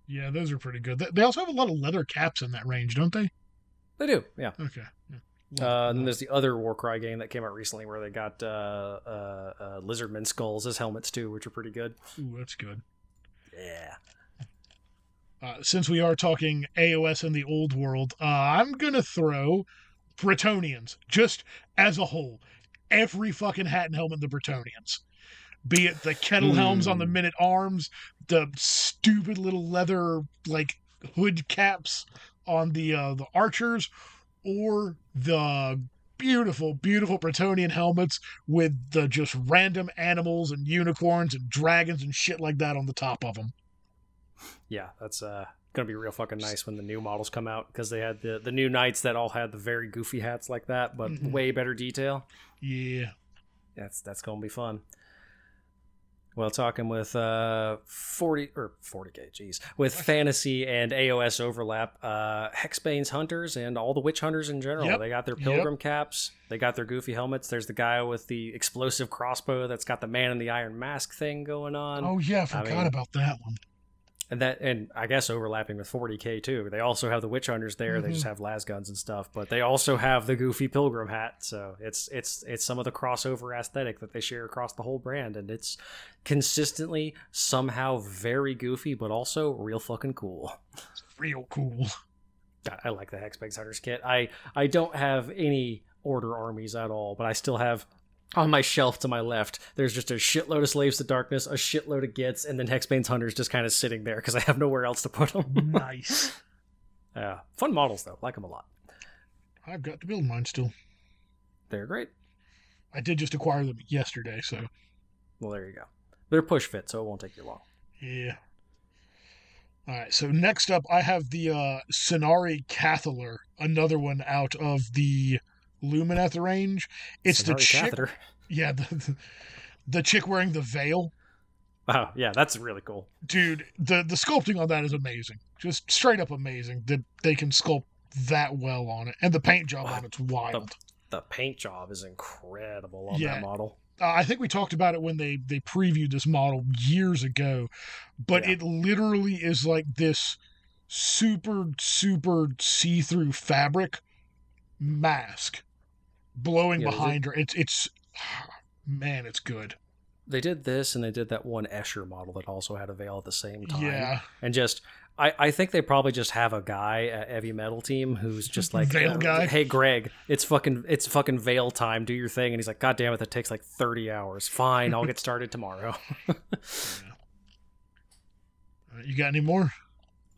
Yeah, those are pretty good. They- They also have a lot of leather caps in that range, don't they? They do, yeah. Okay. Yeah. Uh, and then there's the other Warcry game that came out recently where they got uh, uh, uh, lizardman skulls as helmets too, which are pretty good. Ooh, that's good. Yeah. Uh, since we are talking AOS in the old world, uh, I'm gonna throw Bretonnians just as a whole. Every fucking hat and helmet of the Bretonnians. Be it the kettle helms on the Hmm. minute arms, the stupid little leather like hood caps on the uh, the archers, or the beautiful, beautiful Bretonnian helmets with the just random animals and unicorns and dragons and shit like that on the top of them. Yeah, that's uh, gonna be real fucking nice when the new models come out because they had the the new knights that all had the very goofy hats like that, but Mhm. way better detail. Yeah. That's that's gonna be fun. Well, talking with uh 40 or 40k, geez, with fantasy and AOS overlap, uh Hexbane's hunters and all the witch hunters in general. Yep, They got their yep. pilgrim caps, they got their goofy helmets. There's the guy with the explosive crossbow that's got the man in the iron mask thing going on. Oh yeah, I forgot mean- about that one. And that, and I guess overlapping with 40k too. They also have the witch hunters there. They Mhm. just have las guns and stuff, but they also have the goofy pilgrim hat. So it's it's it's some of the crossover aesthetic that they share across the whole brand, and it's consistently somehow very goofy, but also real fucking cool. Real cool. God, I like the Hexbane's Hunters kit. I I don't have any order armies at all, but I still have on my shelf to my left. There's just a shitload of Slaves to Darkness, a shitload of Gits, and then Hexbane's Hunters just kind of sitting there because I have nowhere else to put them. nice. yeah, fun models though. Like them a lot. I've got to build mine still. They're great. I did just acquire them yesterday, so Well, there you go. They're push fit, so it won't take you long. yeah. All right, so next up, I have the uh, Scinari Cathallar, another one out of the Lumineth range. It's the Scinari chick, catheter. yeah, the, the the chick wearing the veil, Oh yeah, that's really cool. dude. The the sculpting on that is amazing, just straight up amazing. That they can sculpt that well on it, and the paint job on it's wild. The paint job is incredible on Yeah. that model. uh, I think we talked about it when they they previewed this model years ago, but Yeah. it literally is like this super super see through fabric mask blowing Yeah, behind her. It's it's man, it's good. They did this, and they did that one Escher model that also had a veil at the same time. Yeah, and just I, I think they probably just have a guy at heavy metal team who's just like Veil uh, guy? hey greg it's fucking it's fucking veil time do your thing and he's like god damn it that takes like 30 hours fine i'll get started tomorrow Uh, you got any more?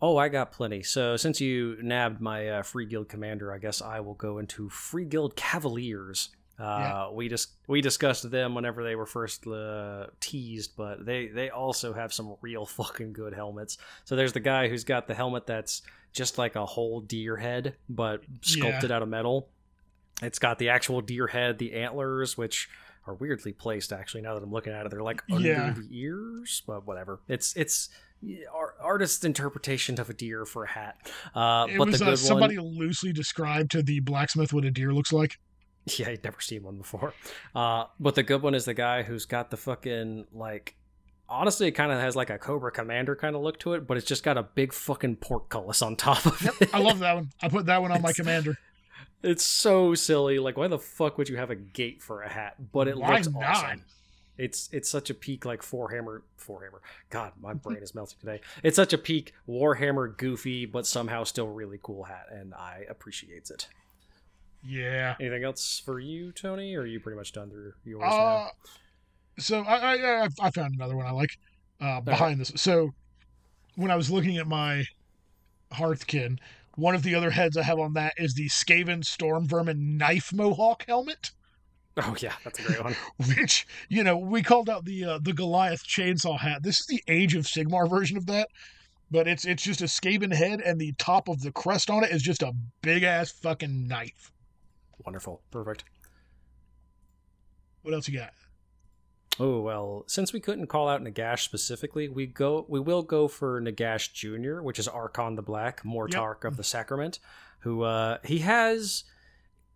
Oh i got plenty so since you nabbed my uh, free guild commander i guess i will go into free guild cavaliers uh, we just we discussed them whenever they were first uh, teased, but they they also have some real fucking good helmets. So there's the guy who's got the helmet that's just like a whole deer head, but sculpted out of metal. It's got the actual deer head, the antlers, which are weirdly placed. Actually, now that I'm looking at it, they're like under Yeah. the ears, but whatever. It's it's yeah, artist's interpretation of a deer for a hat. Uh, It but was the uh, somebody one, loosely described to the blacksmith what a deer looks like. Yeah, I'd never seen one before. Uh, but the good one is the guy who's got the fucking like. Honestly, it kind of has like a Cobra Commander kind of look to it, but it's just got a big fucking portcullis on top of Yep, it. I love that one. I put that one on my commander. It's so silly. Like, why the fuck would you have a gate for a hat? But it Why looks not? awesome. It's it's such a peak like Forehammer Forehammer. God, my brain is melting today. It's such a peak Warhammer goofy, but somehow still really cool hat, and I appreciate it. Yeah. Anything else for you, Tony? Or are you pretty much done through yours now? Uh, so I, I I- I found another one I like uh, behind this. So when I was looking at my Hearthkin, one of the other heads I have on that is the Skaven Storm Vermin knife mohawk helmet, Oh yeah, that's a great one. which you know we called out the uh, the Goliath chainsaw hat. This is the Age of Sigmar version of that. But it's it's just a Skaven head, and the top of the crest on it is just a big ass fucking knife. Wonderful. Perfect. What else you got? Oh well, since we couldn't call out Nagash specifically, we go we will go for Nagash Jr., which is Arkhan the Black, Mortarch of the Sacrament, who uh he has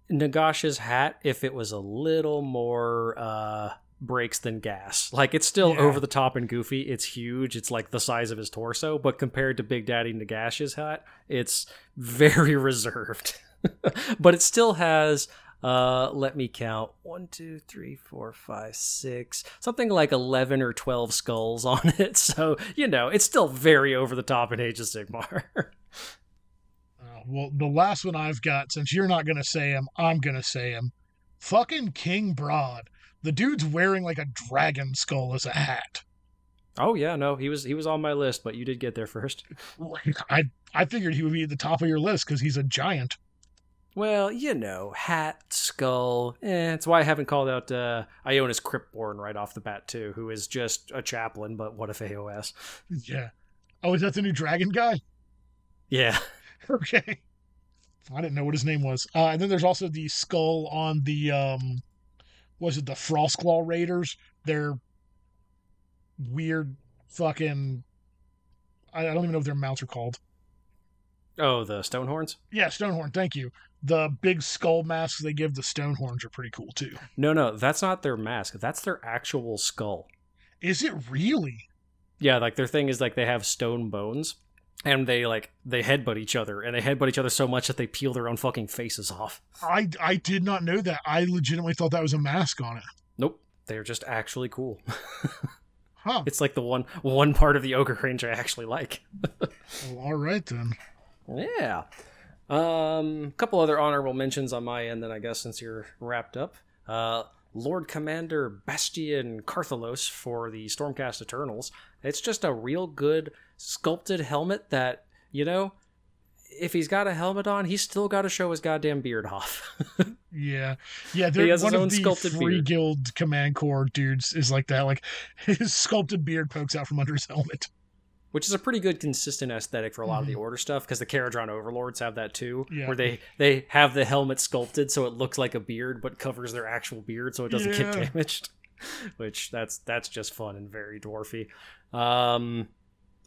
Nagash's hat if it was a little more uh brakes than gas. Like it's still Yeah. over the top and goofy. It's huge. It's like the size of his torso, but compared to Big Daddy Nagash's hat, it's very reserved. but it still has uh let me count one two three four five six something like 11 or 12 skulls on it so you know it's still very over the top in age of sigmar Well, the last one I've got, since you're not going to say him, I'm going to say him. Fucking King Brodd. The dude's wearing like a dragon skull as a hat. oh yeah no he was he was on my list but you did get there first I I figured he would be at the top of your list because he's a giant. well you know hat skull eh, that's why i haven't called out uh ionus cryptborn right off the bat too who is just a chaplain but what if aos Yeah. Oh, is that the new dragon guy? Yeah. Okay. I didn't know what his name was. Uh, and then there's also the skull on the um, was it the Frostclaw Raiders? They're weird, fucking. I, I don't even know what their mounts are called. Oh, the Stonehorns? Yeah, Stonehorn. Thank you. The big skull masks they give the Stonehorns are pretty cool too. No, no, that's not their mask. That's their actual skull. Is it really? Yeah, like their thing is like they have stone bones and they like they headbutt each other and they headbutt each other so much that they peel their own fucking faces off. I I did not know that. I legitimately thought that was a mask on it. Nope. They're just actually cool. Huh. it's like the one one part of the ogre range I actually like. Well, all right then. Yeah. Um, a couple other honorable mentions on my end, then I guess since you're wrapped up. Uh, Lord Commander Bastian Carthalos for the Stormcast Eternals. It's just a real good sculpted helmet that, you know, if he's got a helmet on, he's still got to show his goddamn beard off. Yeah, yeah. He They're has his one own of the sculpted free beard. guild command corps dudes is like that. Like his sculpted beard pokes out from under his helmet. Which is a pretty good consistent aesthetic for a lot of the order stuff because the Kharadron overlords have that too, Yeah. where they they have the helmet sculpted so it looks like a beard but covers their actual beard so it doesn't Yeah. get damaged. Which that's that's just fun and very dwarfy. Um,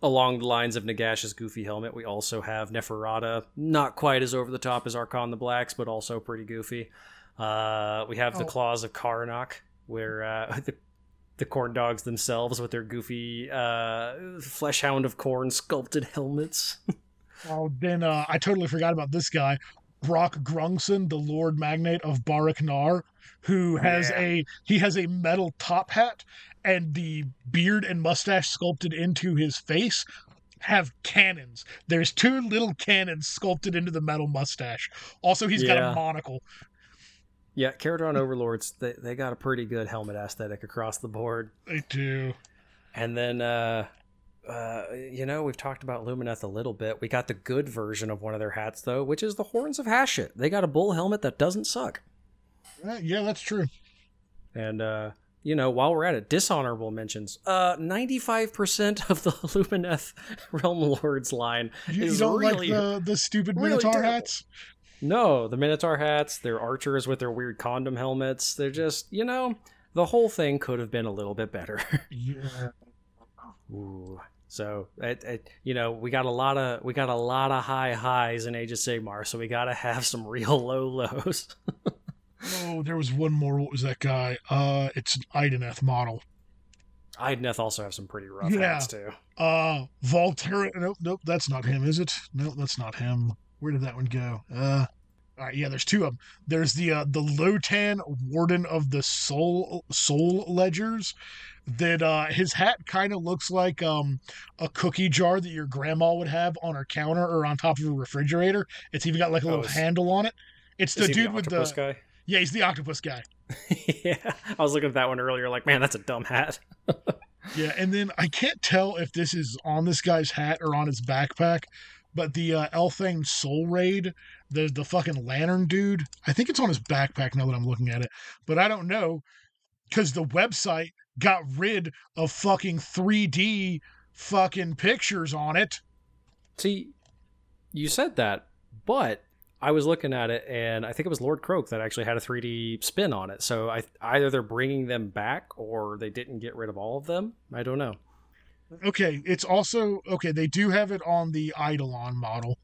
along the lines of Nagash's goofy helmet, we also have Neferata, not quite as over the top as Arkhan the Blacks, but also pretty goofy. Uh, we have the Oh. claws of Karanak, where uh, the the corn dogs themselves with their goofy uh, flesh hound of corn sculpted helmets. Oh, then uh, I totally forgot about this guy, Brokk Grungsson, the Lord Magnate of Baraknar, who has Yeah. a he has a metal top hat and the beard and mustache sculpted into his face have cannons. There's two little cannons sculpted into the metal mustache. Also, he's got a monocle. yeah, Kharadron Overlords, they, they got a pretty good helmet aesthetic across the board. They do. And then, uh, uh, you know, we've talked about Lumineth a little bit. We got the good version of one of their hats, though, which is the Horns of Hashut. They got a bull helmet that doesn't suck. Yeah, that's true. And, uh, you know, while we're at it, dishonorable mentions. Uh, 95% of the Lumineth Realm Lords line You, is don't really. like the the stupid really Minotaur terrible. hats? No, the Minotaur hats, they're archers with their weird condom helmets. They're just, you know, the whole thing could have been a little bit better. Yeah. Ooh. So, it, it, you know, we got a lot of we got a lot of high highs in Age of Sigmar, so we got to have some real low lows. Oh, there was one more. What was that guy? Uh, it's an Idoneth model. Idoneth also have some pretty rough Yeah. hats too. Uh, Volterra. Nope, nope, that's not him, is it? Nope, that's not him. Where did that one go? Uh, all right, yeah, there's two of them. There's the uh, the Lotann Warden of the Soul Soul Ledgers. That uh, his hat kind of looks like um a cookie jar that your grandma would have on her counter or on top of a refrigerator. It's even got like a Oh, little handle on it. It's the dude with the guy. Yeah, he's the octopus guy. yeah, I was looking at that one earlier. Like, man, that's a dumb hat. Yeah, and then I can't tell if this is on this guy's hat or on his backpack, but the uh, Soul Raid, the the fucking lantern dude, I think it's on his backpack now that I'm looking at it, but I don't know because the website got rid of fucking 3D fucking pictures on it. See, you said that, but I was looking at it, and I think it was Lord Kroak that actually had a 3D spin on it. So I either they're bringing them back, or they didn't get rid of all of them. I don't know. Okay, it's also okay. They do have it on the Eidolon model,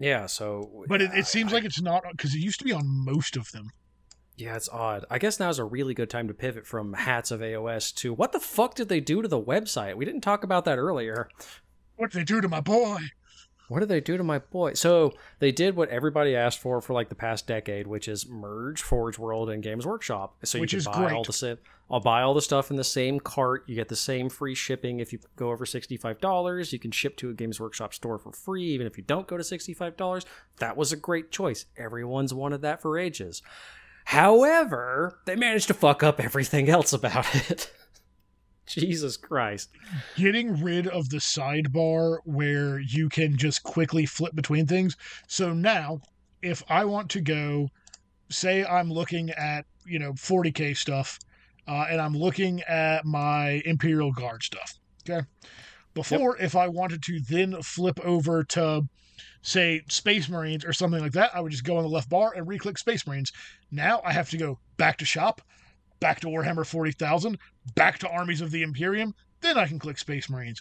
Yeah, so but it, it seems I- like it's not because it used to be on most of them. Yeah, it's odd. I guess now's a really good time to pivot from hats of AOS to what the fuck did they do to the website? We didn't talk about that earlier. What did they do to my boy? What did they do to my boy? So they did what everybody asked for for like the past decade, which is merge Forge World and Games Workshop. So you Which can is buy great. all the same. I'll uh, buy all the stuff in the same cart. You get the same free shipping if you go over sixty five dollars. You can ship to a Games Workshop store for free, even if you don't go to sixty five dollars. That was a great choice. Everyone's wanted that for ages. However, they managed to fuck up everything else about it. Jesus Christ. getting rid of the sidebar where you can just quickly flip between things. So now, if I want to go, say I'm looking at, you know, 40K stuff, uh, and I'm looking at my Imperial Guard stuff, okay? Before, if I wanted to then flip over to say Space Marines or something like that, I would just go on the left bar and re-click Space Marines. Now I have to go back to shop, back to Warhammer 40,000, back to Armies of the Imperium, then I can click Space Marines.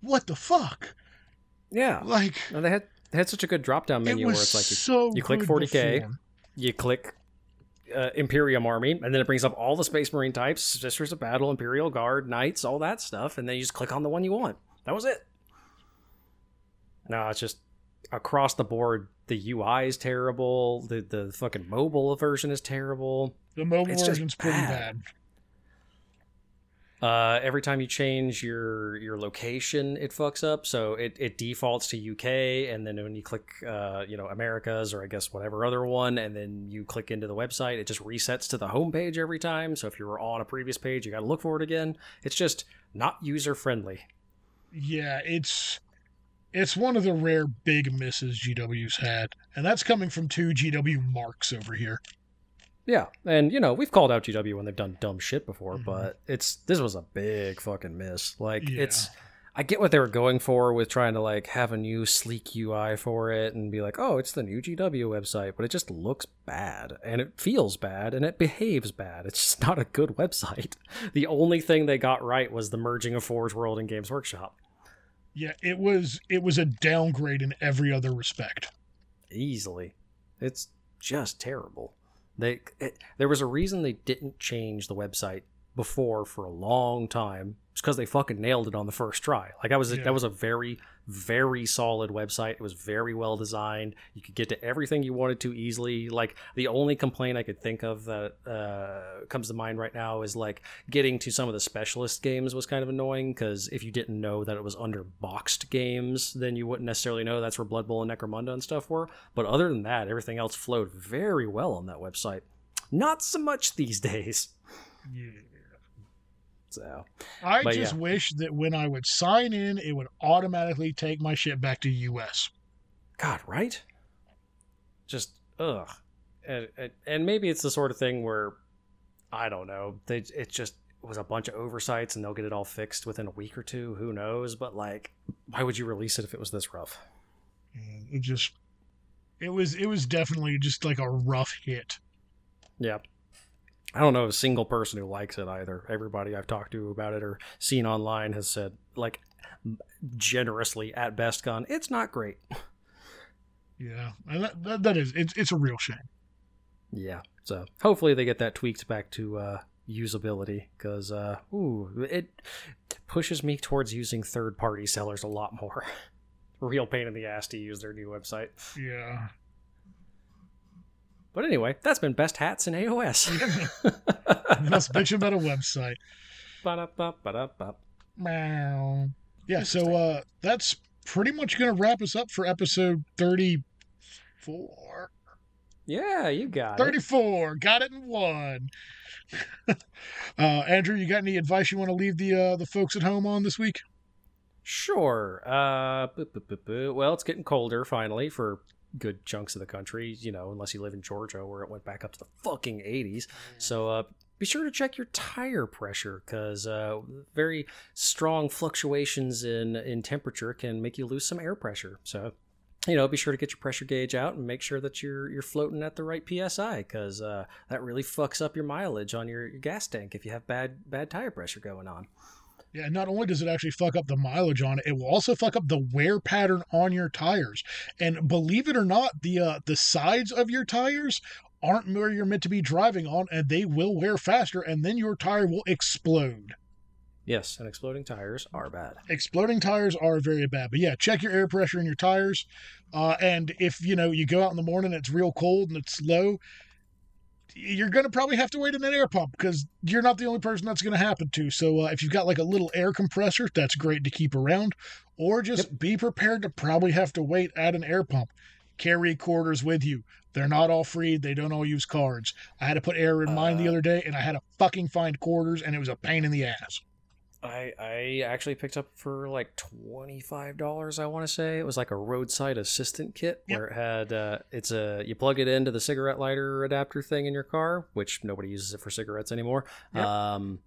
What the fuck? Yeah. Like No, they had they had such a good drop down it menu where it's like you, so you click 40K. before. you click uh, Imperium Army, and then it brings up all the Space Marine types, Sisters of Battle, Imperial Guard, Knights, all that stuff, and then you just click on the one you want. That was it. No, it's just across the board. The UI is terrible. The the fucking mobile version is terrible. The mobile It's just version's pretty bad. bad. Uh, every time you change your your location, it fucks up. So it, it defaults to UK, and then when you click, uh, you know, Americas or I guess whatever other one, and then you click into the website, it just resets to the home page every time. So if you were on a previous page, you got to look for it again. It's just not user friendly. Yeah, it's it's one of the rare big misses GW's had, and that's coming from two GW marks over here. Yeah, and you know we've called out GW when they've done dumb shit before, Mhm. but it's this was a big fucking miss. Like Yeah. it's, I get what they were going for with trying to like have a new sleek UI for it and be like, oh, it's the new GW website, but it just looks bad and it feels bad and it behaves bad. It's just not a good website. The only thing they got right was the merging of Forge World and Games Workshop. Yeah, it was it was a downgrade in every other respect. easily. It's just terrible. They it, there was a reason they didn't change the website before for a long time. It's because they fucking nailed it on the first try. Like I was Yeah. that was a very very solid website. It was very well designed. You could get to everything you wanted to easily. Like the only complaint I could think of that uh, comes to mind right now is like getting to some of the specialist games was kind of annoying because if you didn't know that it was under boxed games, then you wouldn't necessarily know that's where Blood Bowl and Necromunda and stuff were. But other than that, everything else flowed very well on that website. Not so much these days. Yeah. So I But just yeah. wish that when I would sign in, it would automatically take my shit back to US. God, right? Just ugh, and, and- maybe it's the sort of thing where I don't know. They it just was a bunch of oversights, and they'll get it all fixed within a week or two. Who knows? But like, why would you release it if it was this rough? And It just it was it was definitely just like a rough hit. Yeah. I don't know a single person who likes it either. Everybody I've talked to about it or seen online has said, like, generously at best, gone, it's not great. Yeah, that, that, is it's it's a real shame. Yeah. So hopefully they get that tweaked back to uh, usability because, uh, ooh, it pushes me towards using third party sellers a lot more. Real pain in the ass to use their new website. Yeah. But anyway, that's been best hats in AOS. Let's bitch about a website. Ba-da-ba-ba-da-ba. Meow. Yeah, so uh that's pretty much gonna wrap us up for episode 34. yeah, you got it. 34. Got it in one. uh Andrew, you got any advice you want to leave the uh the folks at home on this week? Sure. Uh, boo, boo, boo, boo. Well, it's getting colder finally for good chunks of the country. You know, unless you live in Georgia, where it went back up to the fucking 80s. So uh, be sure to check your tire pressure because uh, very strong fluctuations in in temperature can make you lose some air pressure. So. You know, be sure to get your pressure gauge out and make sure that you're you're floating at the right psi because uh, that really fucks up your mileage on your, your gas tank if you have bad bad tire pressure going on. Yeah, and not only does it actually fuck up the mileage on it, it will also fuck up the wear pattern on your tires. And believe it or not, the uh, the sides of your tires aren't where you're meant to be driving on, and they will wear faster, and then your tire will explode. Yes, and exploding tires are bad. Exploding tires are very bad. But yeah, check your air pressure in your tires. Uh, and if you know you go out in the morning, it's real cold and it's low. You're going to probably have to wait in an air pump because you're not the only person that's going to happen to. So, uh, if you've got like a little air compressor, that's great to keep around, or just be prepared to probably have to wait at an air pump. Carry quarters with you. They're not all free. They don't all use cards. I had to put air in mine the Uh, other day, and I had to fucking find quarters, and it was a pain in the ass. I I actually picked up for like twenty five dollars. I want to say it was like a roadside assistant kit Yep. where it had uh, it's a you plug it into the cigarette lighter adapter thing in your car, which nobody uses it for cigarettes anymore. Yep. Um,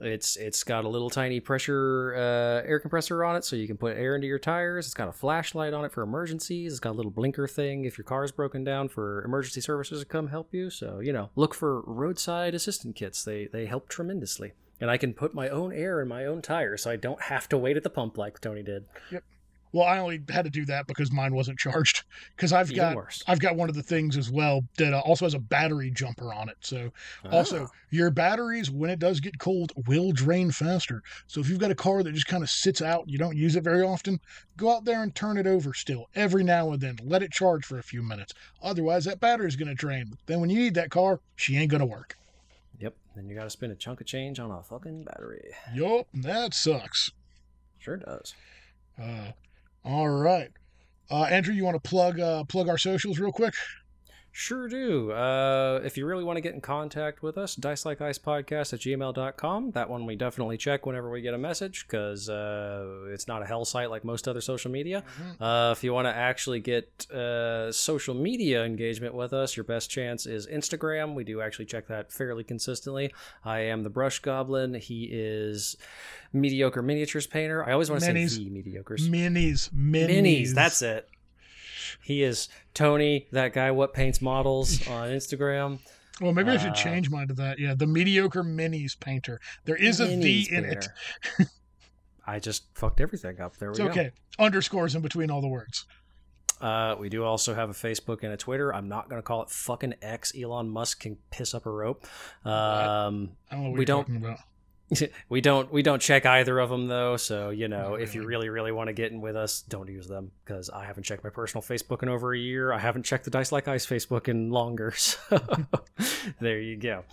It's it's got a little tiny pressure uh, air compressor on it, so you can put air into your tires. It's got a flashlight on it for emergencies. It's got a little blinker thing if your car is broken down for emergency services to come help you. So you know, look for roadside assistant kits. They they help tremendously, and I can put my own air in my own tire, so I don't have to wait at the pump like Tony did. Yep. Well, I only had to do that because mine wasn't charged. Because I've Even got worse. I've got one of the things as well that uh, also has a battery jumper on it. So also Ah. your batteries when it does get cold will drain faster. So if you've got a car that just kind of sits out, you don't use it very often, go out there and turn it over still every now and then. Let it charge for a few minutes. Otherwise, that battery's going to drain. Then when you need that car, she ain't going to work. Then you got to spend a chunk of change on a fucking battery. Yup, that sucks. Sure does. Uh, all right. Uh, Andrew, you want to plug uh, plug our socials real quick? Sure do. Uh, if you really want to get in contact with us, dice like ice podcast at gmail.com. That one we definitely check whenever we get a message because uh, it's not a hell site like most other social media. Uh, if you want to actually get uh, social media engagement with us, your best chance is Instagram. We do actually check that fairly consistently. I am the Brush Goblin. He is mediocre miniatures painter. I always want to say the mediocres. Minis, minis. Minis. That's it. He is Tony, that guy what paints models on Instagram. Well, maybe I Uh, should change mine to that. Yeah, the mediocre minis painter. There is a V in it. I just fucked everything up. There we It's go. okay. Underscores in between all the words. Uh, we do also have a Facebook and a Twitter. I'm not going to call it fucking X. Elon Musk can piss up a rope. Um, I don't know what We you're don't- talking about. we don't we don't check either of them though. So you know, Oh, if you really? really really want to get in with us, don't use them because I haven't checked my personal Facebook in over a year. I haven't checked the Dice Like Ice Facebook in longer. So there you go.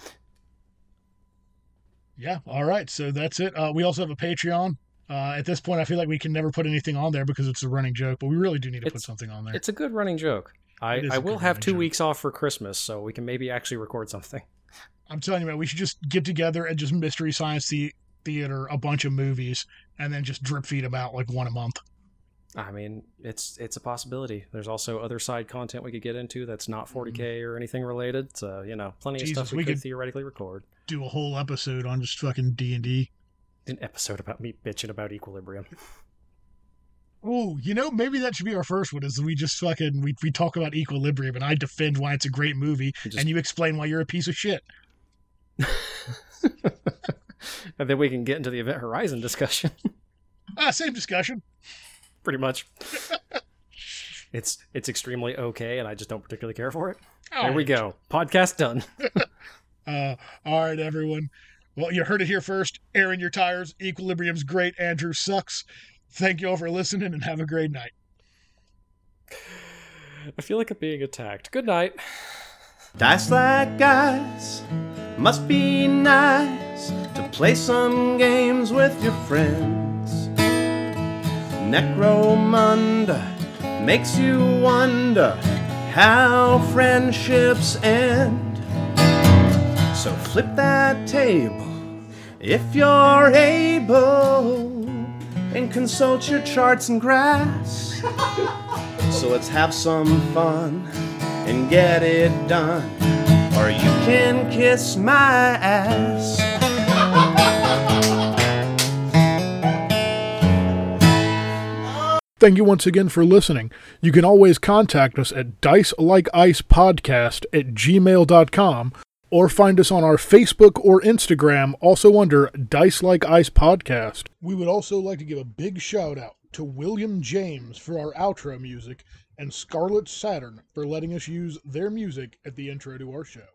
Yeah. All right. So that's it. Uh, we also have a Patreon. Uh, at this point, I feel like we can never put anything on there because it's a running joke, but we really do need to put something on there. It's a good running joke. I, I will have two joke. weeks off for Christmas, so we can maybe actually record something. I'm telling you, man, we should just get together and just mystery science the- theater a bunch of movies and then just drip feed them out like one a month. I mean, it's it's a possibility. There's also other side content we could get into that's not 40k mm-hmm. or anything related. So you know, plenty Jesus, of stuff we, we could, could- theoretically record. Do a whole episode on just fucking D and D. An episode about me bitching about equilibrium. Oh, you know, maybe that should be our first one. Is we just fucking we, we talk about Equilibrium and I defend why it's a great movie, Just- and you explain why you're a piece of shit. and then we can get into the Event Horizon discussion. Ah, same discussion. Pretty much. it's it's extremely okay, and I just don't particularly care for it. there we go. Podcast done. Uh, all right, everyone. Well, you heard it here first. Airing your tires. Equilibrium's great. Andrew sucks. Thank you all for listening and have a great night. I feel like I'm being attacked. Good night. Dice like guys, must be nice to play some games with your friends. Necromunda makes you wonder how friendships end. So flip that table if you're able and consult your charts and graphs. So let's have some fun and get it done. Or you can kiss my ass. Thank you once again for listening. You can always contact us at dicelikeIcePodcast at gmail.com or find us on our Facebook or Instagram, also under Dice Like Ice Podcast. We would also like to give a big shout out to William James for our outro music and Scarlet Saturn for letting us use their music at the intro to our show.